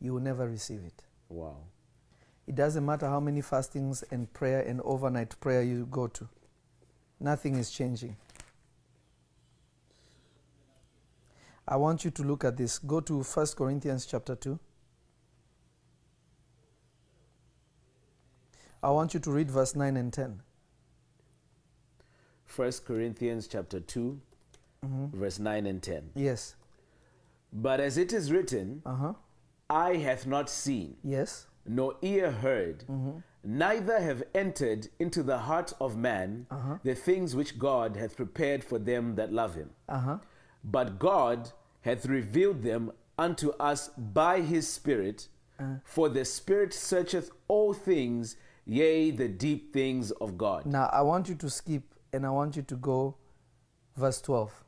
A: you will never receive it.
B: Wow.
A: It doesn't matter how many fastings and prayer and overnight prayer you go to, nothing is changing. I want you to look at this. Go to 1 Corinthians chapter 2. I want you to read verse 9 and 10.
B: 1 Corinthians chapter 2, verse 9 and 10.
A: Yes.
B: But as it is written,
A: Uh huh.
B: eye hath not seen,
A: Yes.
B: Nor ear heard, neither have entered into the heart of man the things which God hath prepared for them that love him.
A: Uh huh.
B: But God hath revealed them unto us by his Spirit, for the Spirit searcheth all things, yea, the deep things of God.
A: Now I want you to skip and I want you to go verse 12.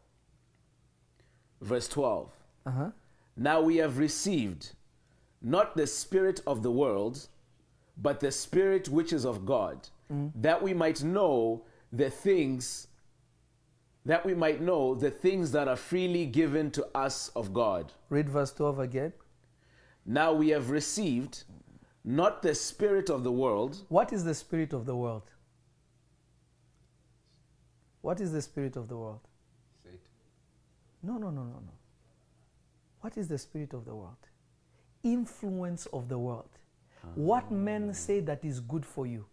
B: Verse 12.
A: Uh huh.
B: Now we have received not the Spirit of the world, but the Spirit which is of God, mm. that we might know the things that we might know the things that are freely given to us of God.
A: Read verse 12 again.
B: Now we have received not the Spirit of the world,
A: What is the spirit of the world? What is the spirit of the world?
C: Satan.
A: No, no, no, no, no. What is the spirit of the world? Influence of the world. What men say that is good for you.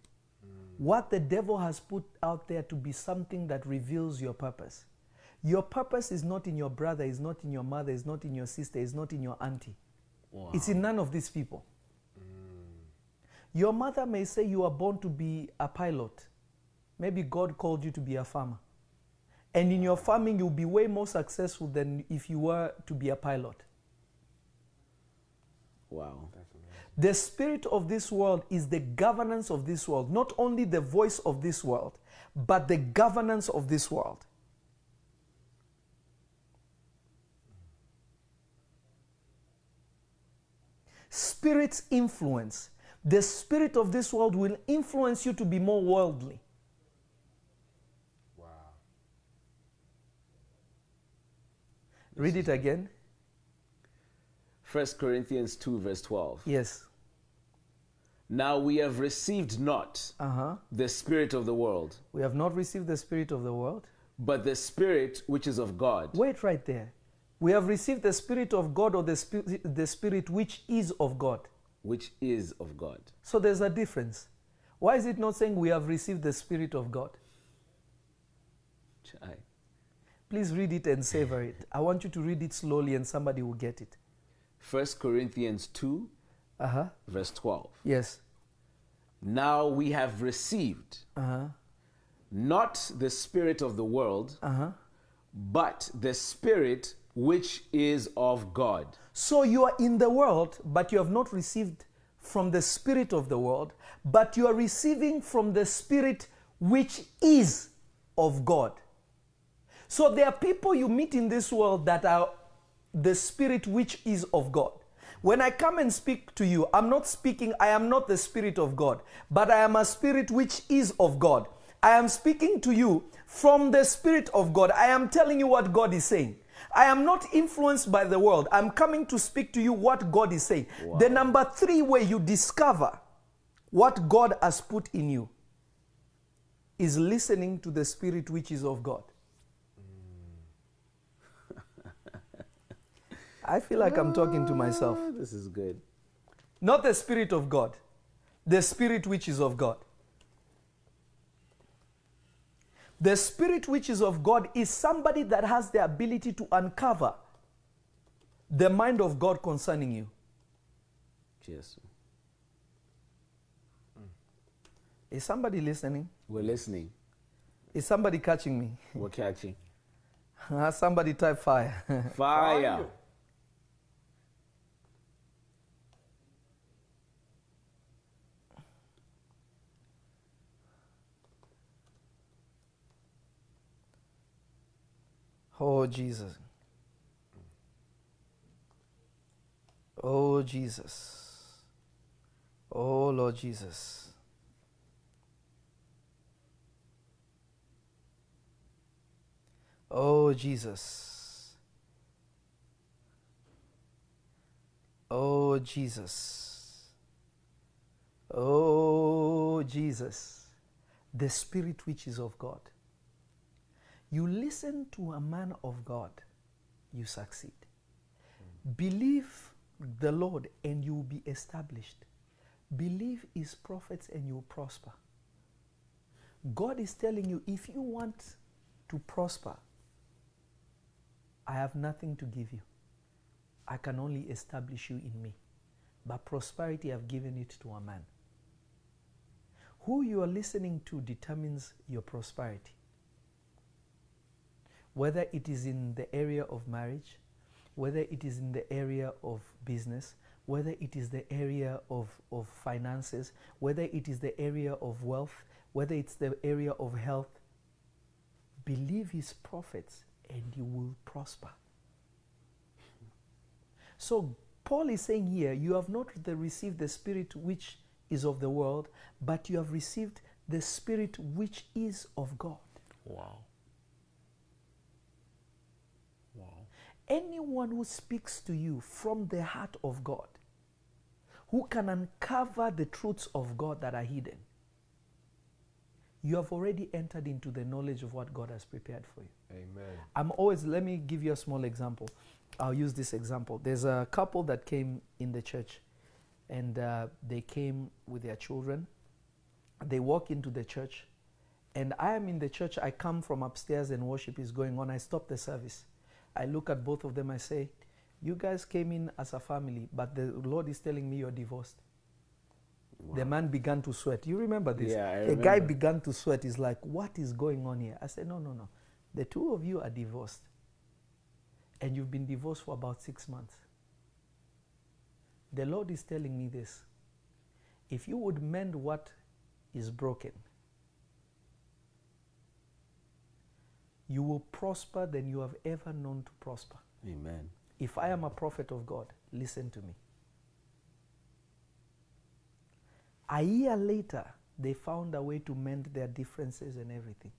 A: What the devil has put out there to be something that reveals your purpose. Your purpose is not in your brother, is not in your mother, is not in your sister, is not in your auntie. It's in none of these people. Your mother may say you are born to be a pilot. Maybe God called you to be a farmer. And in your farming, you'll be way more successful than if you were to be a pilot.
B: Wow,
A: The spirit of this world is the governance of this world, not only the voice of this world, but the governance of this world. Spirit's influence. The spirit of this world will influence you to be more worldly.
C: Wow.
A: Read it again.
B: 1 Corinthians 2, verse 12.
A: Yes.
B: Now we have received not
A: Uh huh.
B: the Spirit of the world,
A: We have not received the spirit of the world.
B: but the Spirit which is of God.
A: Wait right there. We have received the Spirit of God or the Spirit, the Spirit which is of God.
B: which is of God.
A: So there's a difference. Why is it not saying we have received the Spirit of God?
B: Chai.
A: Please read it and savor it. I want you to read it slowly and somebody will get it.
B: 1 Corinthians 2,
A: Uh huh.
B: verse 12.
A: Yes.
B: Now we have received
A: Uh huh.
B: not the Spirit of the world,
A: Uh huh.
B: but the Spirit which is of God.
A: So you are in the world, but you have not received from the Spirit of the world, but you are receiving from the Spirit which is of God. So there are people you meet in this world that are the Spirit which is of God. When I come and speak to you, I'm not speaking, I am not the Spirit of God, but I am a Spirit which is of God. I am speaking to you from the Spirit of God. I am telling you what God is saying. I am not influenced by the world. I'm coming to speak to you what God is saying. The number three way you discover what God has put in you is listening to the Spirit which is of God. I feel like I'm talking to myself.
B: Ah, this is good.
A: Not the Spirit of God, the Spirit which is of God. The Spirit which is of God is somebody that has the ability to uncover the mind of God concerning you.
B: Yes.
A: Is somebody listening?
B: We're listening.
A: Is somebody catching me?
B: We're catching. [LAUGHS]
A: somebody type fire.
B: Fire.
A: Oh, Jesus. Oh, Jesus. Oh, Lord Jesus. Oh, Jesus. Oh, Jesus. Oh, Jesus. The Spirit which is of God. You listen to a man of God, you succeed. Believe the Lord and you will be established. Believe his prophets and you will prosper. God is telling you if you want to prosper, I have nothing to give you. I can only establish you in me. But prosperity, I've given it to a man. Who you are listening to determines your prosperity. Whether it is in the area of marriage, whether it is in the area of business, whether it is the area of, of finances, whether it is the area of wealth, whether it's the area of health, believe his prophets and you will prosper. So, Paul is saying here, you have not received the spirit which is of the world, but you have received the spirit which is of God.
B: Wow.
A: Anyone who speaks to you from the heart of God, who can uncover the truths of God that are hidden, you have already entered into the knowledge of what God has prepared for you.
C: Amen.
A: I'm always, let me give you a small example. I'll use this example. There's a couple that came in the church and uh, they came with their children. They walk into the church and I am in the church. I come from upstairs and worship is going on. I stop the service. I look at both of them. I say, You guys came in as a family, but the Lord is telling me you're divorced. The man began to sweat. You remember this?
B: Yeah, I
A: the guy began to sweat. He's like, What is going on here? I said, No, no, no. The two of you are divorced. And you've been divorced for about six months. The Lord is telling me this. If you would mend what is broken, you will prosper than you have ever known to prosper.
B: Amen.
A: If I am a prophet of God, listen to me. A year later, they found a way to mend their differences and everything.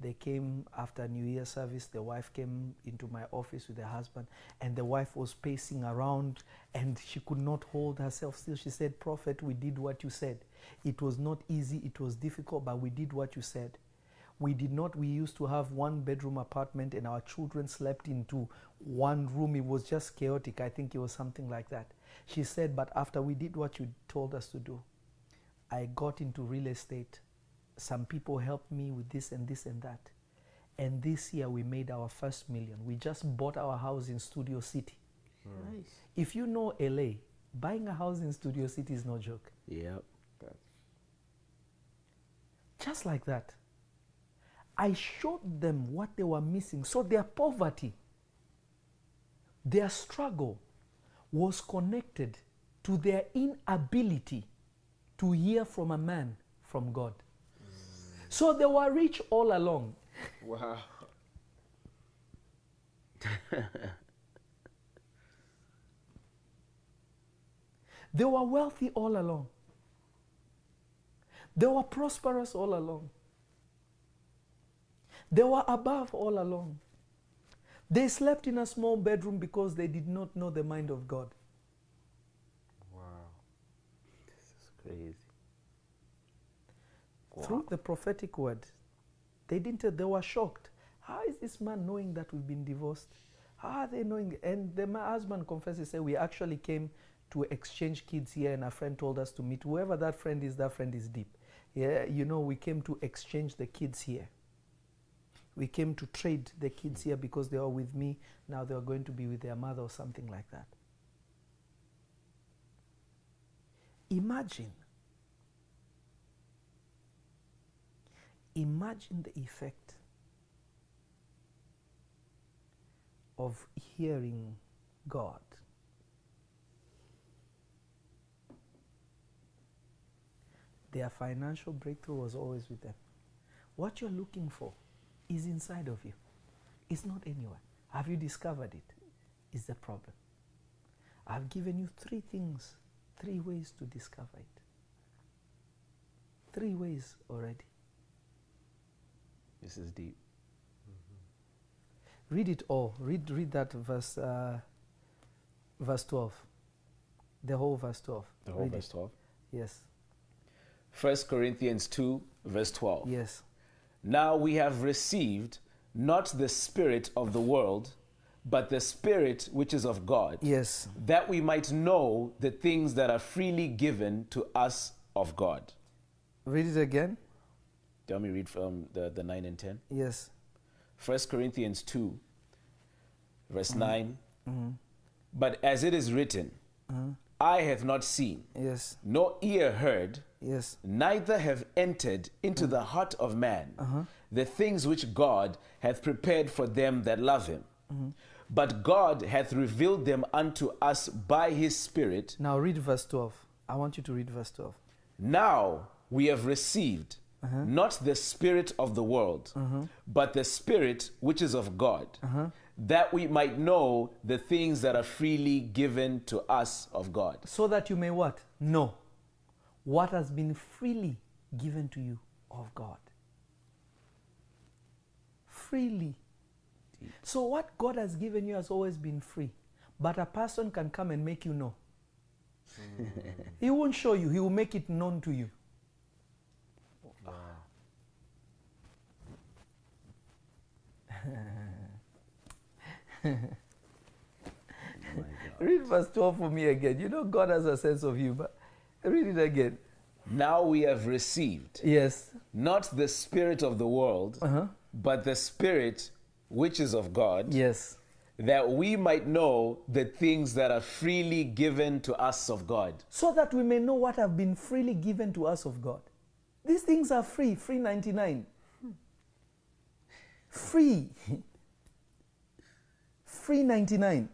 A: They came after New Year service. The wife came into my office with her husband, and the wife was pacing around and she could not hold herself still. She said, Prophet, we did what you said. It was not easy, it was difficult, but we did what you said. We did not, we used to have one bedroom apartment, and our children slept into one room. It was just chaotic. I think it was something like that. She said, But after we did what you told us to do, I got into real estate. Some people helped me with this and this and that. And this year we made our first million. We just bought our house in Studio City. Hmm.
B: Nice.
A: If you know LA, buying a house in Studio City is no joke.
B: Yep.
A: Just like that. I showed them what they were missing. So their poverty, their struggle was connected to their inability to hear from a man from God. So they were rich all along.
C: Wow.
A: They were wealthy all along. They were prosperous all along. They were above all along. They slept in a small bedroom because they did not know the mind of God.
C: Wow.
B: This is crazy.
A: Through the prophetic word, they didn't. They were shocked. How is this man knowing that we've been divorced? How are they knowing? And then my husband confesses, He said, "We actually came to exchange kids here, and a friend told us to meet. Whoever that friend is, that friend is deep. Yeah, you know, we came to exchange the kids here. We came to trade the kids here because they are with me. Now they are going to be with their mother or something like that. Imagine. Imagine the effect of hearing God. Their financial breakthrough was always with them. What you're looking for is inside of you. It's not anywhere. Have you discovered it? Is the problem. I've given you three things, three ways to discover it. Three ways already.
B: This is deep.
A: Read it all. Read, read that verse, uh, verse 12. The whole verse 12.
B: The whole
A: Read
B: verse
A: it.
B: 12.
A: Yes.
B: 1 Corinthians 2, verse 12.
A: Yes.
B: Now we have received not the Spirit of the world, but the Spirit which is of God,
A: Yes.
B: that we might know the things that are freely given to us of God.
A: Read it again.
B: Do you want me to read from the, the 9 and 10?
A: Yes.
B: 1 Corinthians 2, verse
A: Mm-hmm.
B: 9. But as it is written, I have not seen,
A: Yes.
B: nor ear heard,
A: Yes.
B: neither have entered into mm. the heart of man uh-huh. the things which God hath prepared for them that love him. Mm-hmm. But God hath revealed them unto us by his Spirit.
A: Now read verse 12. I want you to read verse 12.
B: Now we have received uh-huh. not the Spirit of the world, uh-huh. but the Spirit which is of God, that we might know the things that are freely given to us of God.
A: So that you may what? Know what has been freely given to you of God. Freely. So what God has given you has always been free. But a person can come and make you know. [LAUGHS] he won't show you, he will make it known to you. Wow. [LAUGHS] Read verse 12 for me again. You know God has a sense of humor. Read it again.
B: Now we have received
A: Yes.
B: not the Spirit of the world,
A: Uh-huh.
B: but the Spirit which is of God,
A: Yes.
B: that we might know the things that are freely given to us of God.
A: So that we may know what have been freely given to us of God. These things are free, free 99. Free. free 99.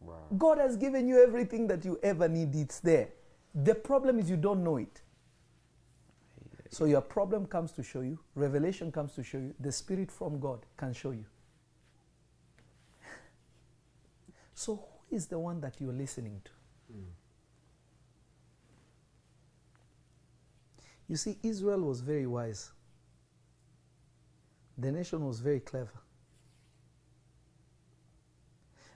C: Wow.
A: God has given you everything that you ever need, it's there. The problem is you don't know it. So your problem comes to show you, revelation comes to show you, the Spirit from God can show you. So who is the one that you're listening to? You see, Israel was very wise. The nation was very clever.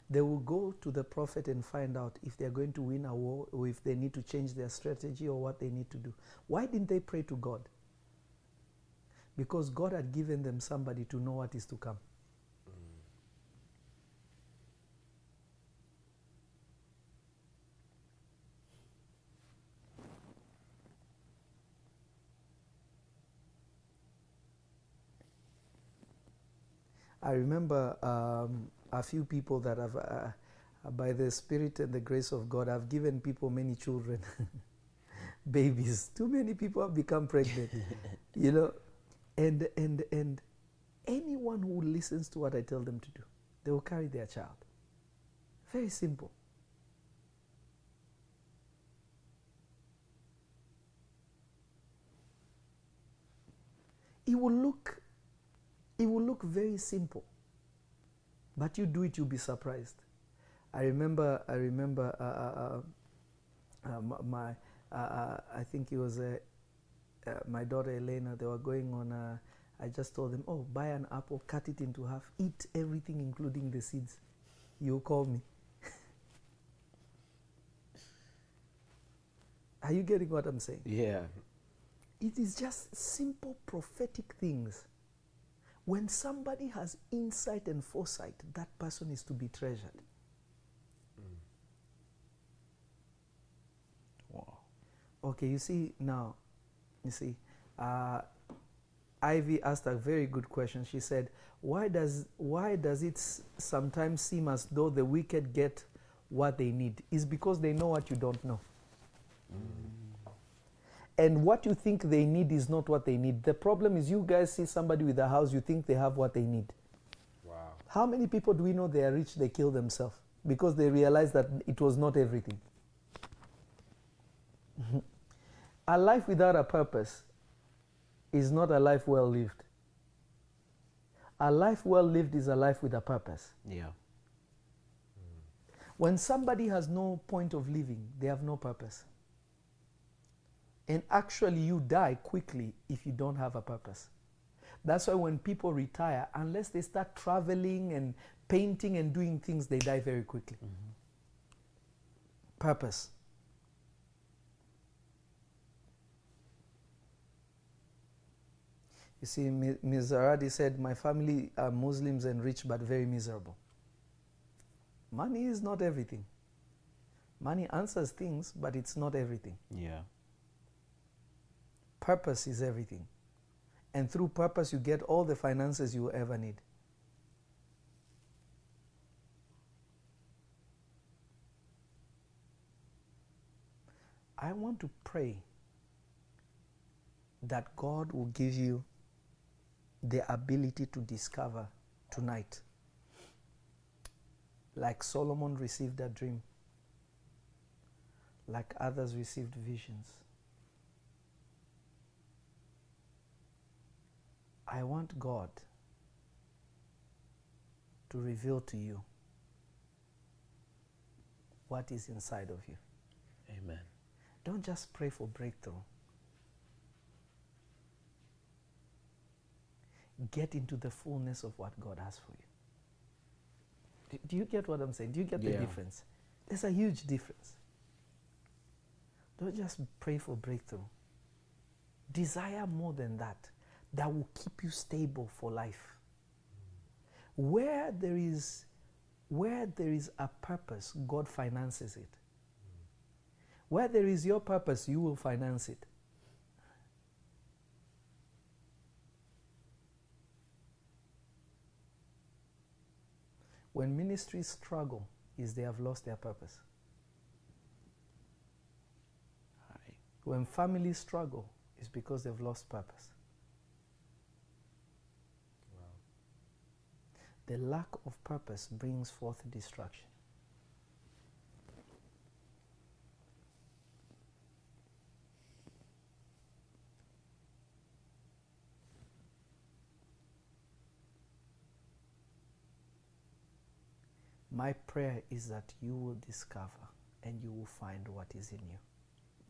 A: They will go to the prophet and find out if they're going to win a war or if they need to change their strategy or what they need to do. Why didn't they pray to God? Because God had given them somebody to know what is to come. I remember um, a few people that have, uh, by the Spirit and the grace of God, have given people many children, [LAUGHS] babies. Too many people have become pregnant, [LAUGHS] you know, and and and anyone who listens to what I tell them to do, they will carry their child. Very simple. It will look it will look very simple but you do it you'll be surprised i remember i remember uh, uh, uh, uh, my uh, uh, i think it was uh, uh, my daughter elena they were going on uh, i just told them oh buy an apple cut it into half eat everything including the seeds you call me [LAUGHS] are you getting what i'm saying
B: Yeah.
A: it is just simple prophetic things. When somebody has insight and foresight, that person is to be treasured.
B: Wow.
A: Okay, you see now, you see, uh, Ivy asked a very good question. She said, "Why does why does it s- sometimes seem as though the wicked get what they need? Is because they know what you don't know." And what you think they need is not what they need. The problem is you guys see somebody with a house, you think they have what they need.
C: Wow.
A: How many people do we know they are rich, they kill themselves because they realize that it was not everything? [LAUGHS] a life without a purpose is not a life well lived. A life well lived is a life with a purpose.
B: Yeah.
A: When somebody has no point of living, they have no purpose. And actually, you die quickly if you don't have a purpose. That's why when people retire, unless they start traveling and painting and doing things, they die very quickly. Purpose. You see, Ms. Zaradi said, My family are Muslims and rich but very miserable. Money is not everything. Money answers things, but it's not everything.
B: Yeah.
A: Purpose is everything. And through purpose, you get all the finances you ever need. I want to pray that God will give you the ability to discover tonight. Like Solomon received a dream, like others received visions. I want God to reveal to you what is inside of you.
B: Amen.
A: Don't just pray for breakthrough. Get into the fullness of what God has for you. Do- you get what I'm saying? Do you get the difference? There's a huge difference. Don't just pray for breakthrough. Desire more than that, that will keep you stable for life. Where there is where there is a purpose, God finances it. Where there is your purpose, you will finance it. When ministries struggle, is they have lost their purpose. When families struggle, is because they've lost purpose. The lack of purpose brings forth destruction. My prayer is that you will discover and you will find what is in you.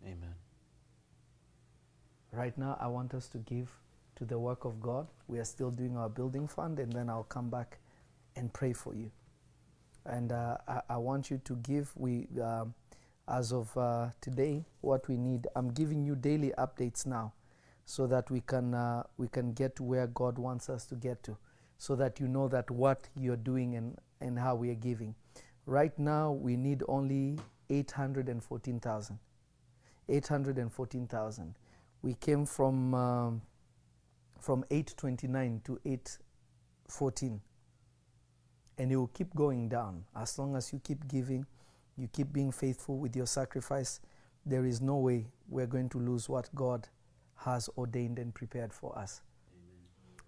B: Amen.
A: Right now, I want us to give to the work of God. We are still doing our building fund, and then I'll come back and pray for you. And uh, I, I want you to give. We, um, as of uh, today, what we need. I'm giving you daily updates now, so that we can uh, we can get to where God wants us to get to, so that you know that what you're doing and and how we are giving. Right now, we need only eight hundred and fourteen thousand. 814,000. We came from um, from 829 to 814. And it will keep going down as long as you keep giving, you keep being faithful with your sacrifice. There is no way we're going to lose what God has ordained and prepared for us.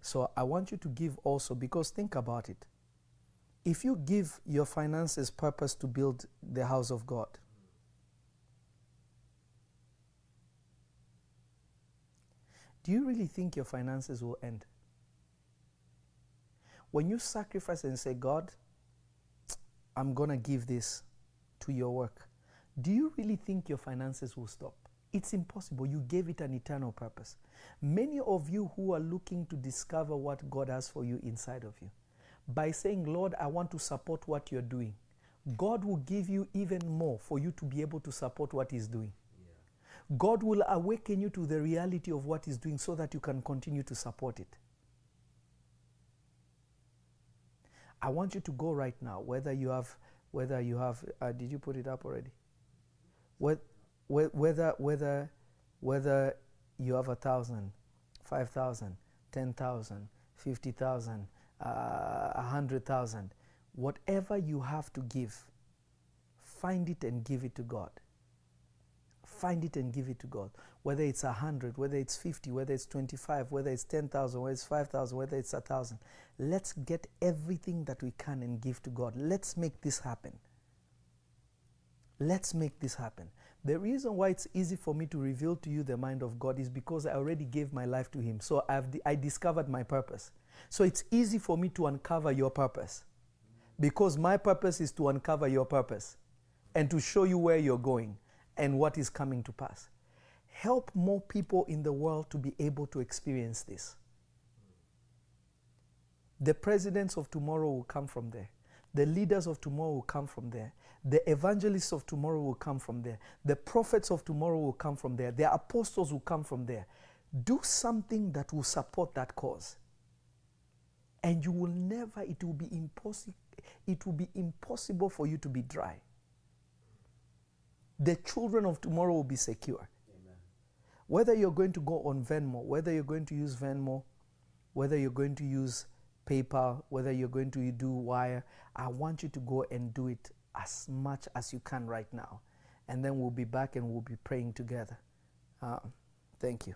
A: So I want you to give also because think about it. If you give your finances purpose to build the house of God, do you really think your finances will end? When you sacrifice and say, God, I'm going to give this to your work, do you really think your finances will stop? It's impossible. You gave it an eternal purpose. Many of you who are looking to discover what God has for you inside of you, by saying, Lord, I want to support what you're doing, God will give you even more for you to be able to support what He's doing. God will awaken you to the reality of what He's doing so that you can continue to support it. I want you to go right now, whether you have, whether you have, uh, did you put it up already? Whe- whe- Whether, whether, whether you have a thousand, five thousand, ten thousand, fifty thousand, uh, a hundred thousand, whatever you have to give, find it and give it to God find it and give it to God. Whether it's a hundred, whether it's fifty, whether it's twenty-five, whether it's ten thousand, whether it's five thousand, whether it's a thousand. Let's get everything that we can and give to God. Let's make this happen. Let's make this happen.
D: The reason why it's easy for me to reveal to you the mind of God is because I already gave my life to Him. So I've, I discovered my purpose. So it's easy for me to uncover your purpose because my purpose is to uncover your purpose and to show you where you're going and what is coming to pass. Help more people in the world to be able to experience this. The presidents of tomorrow will come from there. The leaders of tomorrow will come from there. The evangelists of tomorrow will come from there. The prophets of tomorrow will come from there. The apostles will come from there. Do something that will support that cause. And you will never, it will be impossible, it will be impossible for you to be dry. The children of tomorrow will be secure. Whether you're going to go on Venmo, whether you're going to use Venmo, whether you're going to use PayPal, whether you're going to do Wire, I want you to go and do it as much as you can right now. And then we'll be back and we'll be praying together. Um, thank you.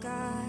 D: God,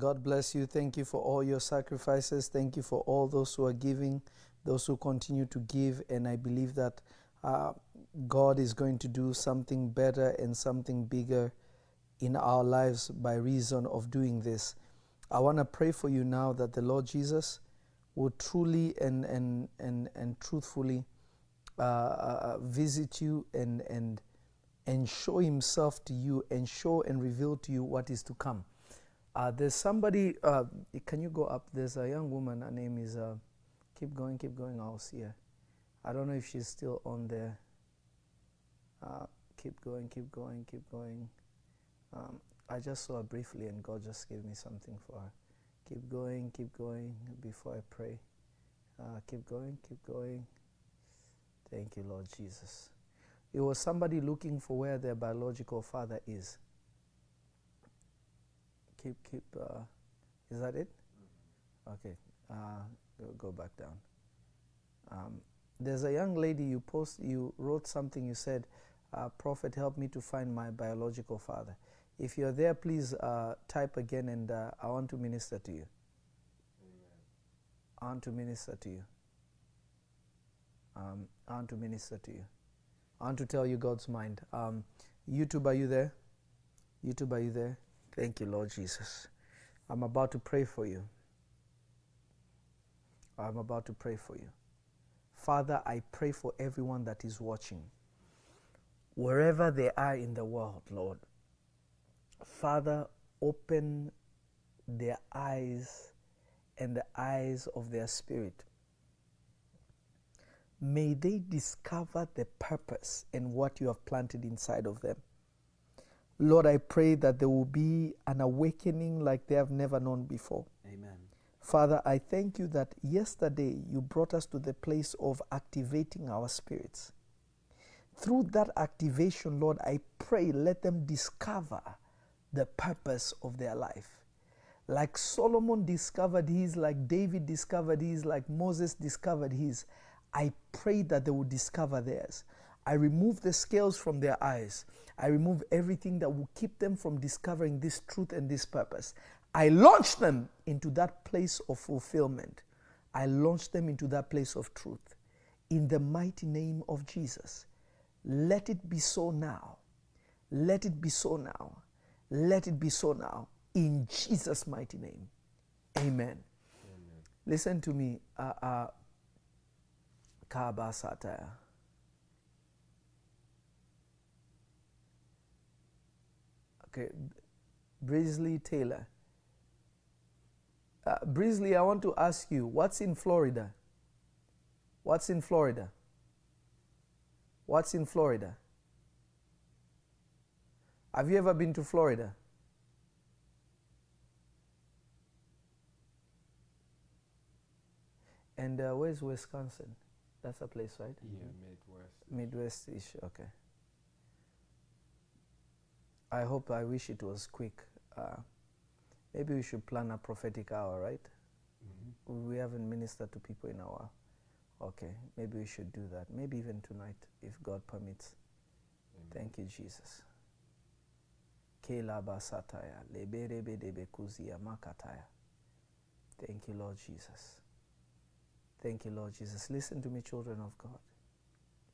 D: God
A: bless you. Thank you for all your sacrifices. Thank you for all those who are giving, those who continue to give. And I believe that uh, God is going to do something better and something bigger in our lives by reason of doing this. I want to pray for you now that the Lord Jesus will truly and, and, and, and truthfully uh, uh, visit you and, and, and show himself to you and show and reveal to you what is to come. Uh, there's somebody, uh, can you go up? There's a young woman, her name is, uh, keep going, keep going, I'll see her. I don't know if she's still on there. Uh, keep going, keep going, keep going. Um, I just saw her briefly and God just gave me something for her. Keep going, keep going before I pray. Uh, keep going, keep going. Thank you, Lord Jesus. It was somebody looking for where their biological father is. Keep, keep. Uh, is that it? Okay. Uh, go- go back down. Um, there's a young lady you post. You wrote something. You said, uh, "Prophet, help me to find my biological father." If you're there, please uh, type again, and uh, I want to minister to you. I want to minister to you. Um, I want to minister to you. I want to tell you God's mind. Um, YouTube, are you there? YouTube, are you there? Thank you, Lord Jesus. I'm about to pray for you. I'm about to pray for you. Father, I pray for everyone that is watching, wherever they are in the world, Lord. Father, open their eyes and the eyes of their spirit. May they discover the purpose and what you have planted inside of them. Lord, I pray that there will be an awakening like they have never known before.
E: Amen.
A: Father, I thank you that yesterday you brought us to the place of activating our spirits. Through that activation, Lord, I pray let them discover the purpose of their life. Like Solomon discovered his, like David discovered his, like Moses discovered his, I pray that they will discover theirs. I remove the scales from their eyes. I remove everything that will keep them from discovering this truth and this purpose. I launch them into that place of fulfillment. I launch them into that place of truth. In the mighty name of Jesus, let it be so now. Let it be so now. Let it be so now. In Jesus' mighty name. Amen. Listen to me. Uh, uh, Okay, Brisley Taylor. Uh, Brisley, I want to ask you, what's in Florida? What's in Florida? What's in Florida? Have you ever been to Florida? And uh, where's Wisconsin? That's a place, right?
C: Yeah, Midwest.
A: Midwest ish, okay. I hope, I wish it was quick. Uh, maybe we should plan a prophetic hour, right?
C: Mm-hmm.
A: We haven't ministered to people in a while. Okay, maybe we should do that. Maybe even tonight, if God permits. Thank you, Jesus. Kelaba sataya, leberebedebe kuzia makataya. Thank you, Lord Jesus. Thank you, Lord Jesus. Listen to me, children of God.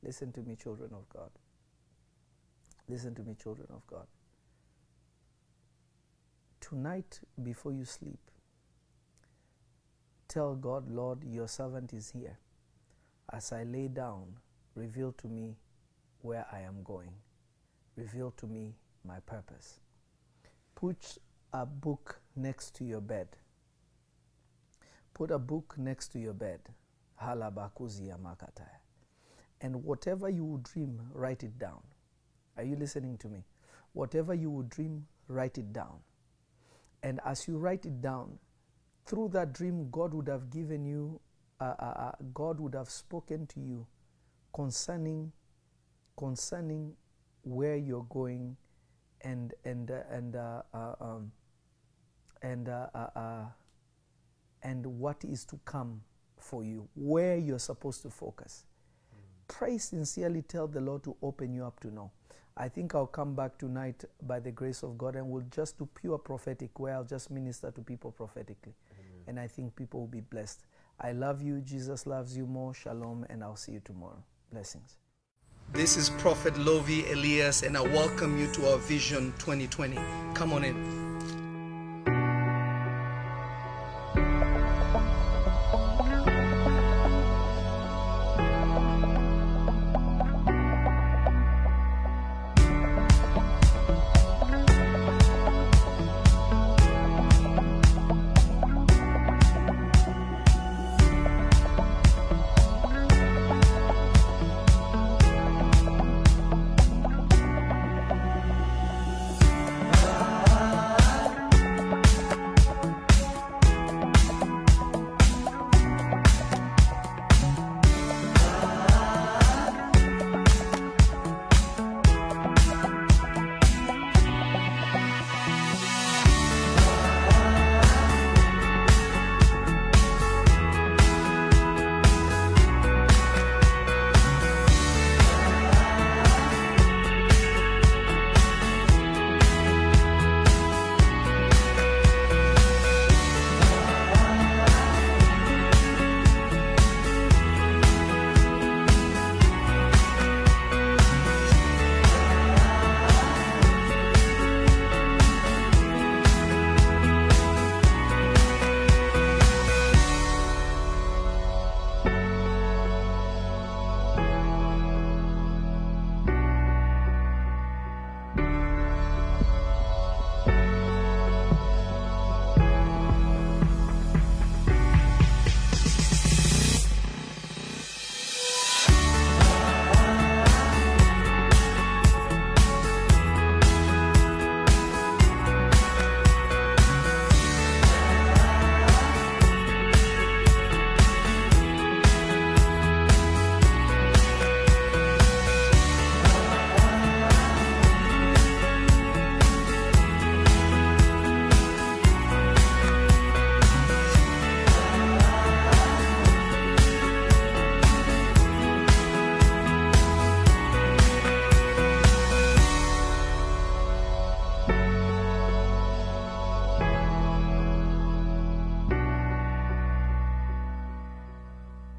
A: Listen to me, children of God. Listen to me, children of God. Tonight, before you sleep, tell God, Lord, your servant is here. As I lay down, reveal to me where I am going. Reveal to me my purpose. Put a book next to your bed. Put a book next to your bed. And whatever you would dream, write it down. Are you listening to me? Whatever you would dream, write it down. And as you write it down, through that dream, God would have given you, uh, uh, uh, God would have spoken to you concerning, concerning where you're going, and and uh, and uh, uh, um, and and what is to come for you, where you're supposed to focus. Pray sincerely, tell the Lord to open you up to know. I think I'll come back tonight by the grace of God and we'll just do pure prophetic where I'll just minister to people prophetically. And I think people will be blessed. I love you. Jesus loves you more. Shalom. And I'll see you tomorrow. Blessings. This is Prophet Lovy Elias, and I welcome you to our Vision 2020. Come on in.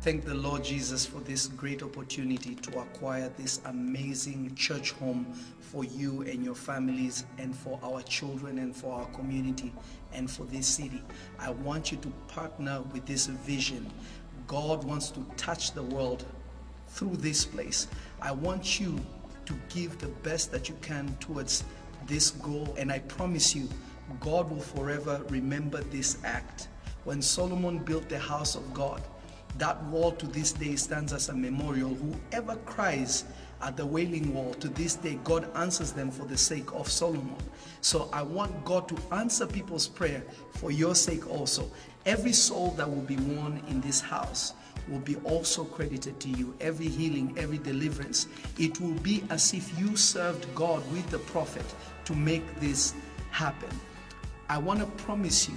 A: Thank the Lord Jesus for this great opportunity to acquire this amazing church home for you and your families and for our children and for our community and for this city. I want you to partner with this vision. God wants to touch the world through this place. I want you to give the best that you can towards this goal, and I promise you, God will forever remember this act. When Solomon built the house of God, that wall to this day stands as a memorial. Whoever cries at the wailing wall to this day, God answers them for the sake of Solomon. So I want God to answer people's prayer for your sake also. Every soul that will be won in this house will be also credited to you. Every healing, every deliverance. It will be as if you served God with the prophet to make this happen. I want to promise you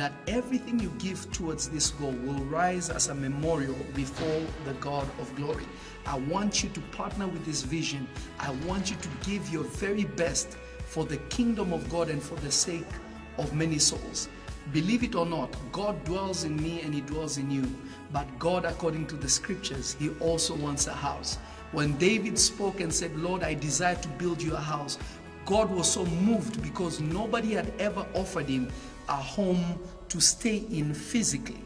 A: that everything you give towards this goal will rise as a memorial before the God of glory. I want you to partner with this vision. I want you to give your very best for the kingdom of God and for the sake of many souls. Believe it or not, God dwells in me and He dwells in you. But God, according to the scriptures, He also wants a house. When David spoke and said, Lord, I desire to build you a house, God was so moved because nobody had ever offered him a home to stay in physically.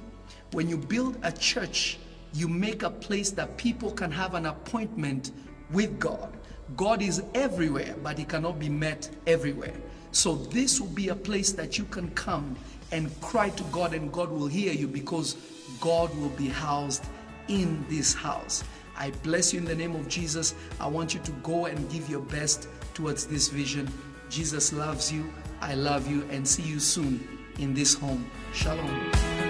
A: When you build a church, you make a place that people can have an appointment with God. God is everywhere, but he cannot be met everywhere. So this will be a place that you can come and cry to God and God will hear you because God will be housed in this house. I bless you in the name of Jesus. I want you to go and give your best towards this vision. Jesus loves you. I love you and see you soon in this home. Shalom.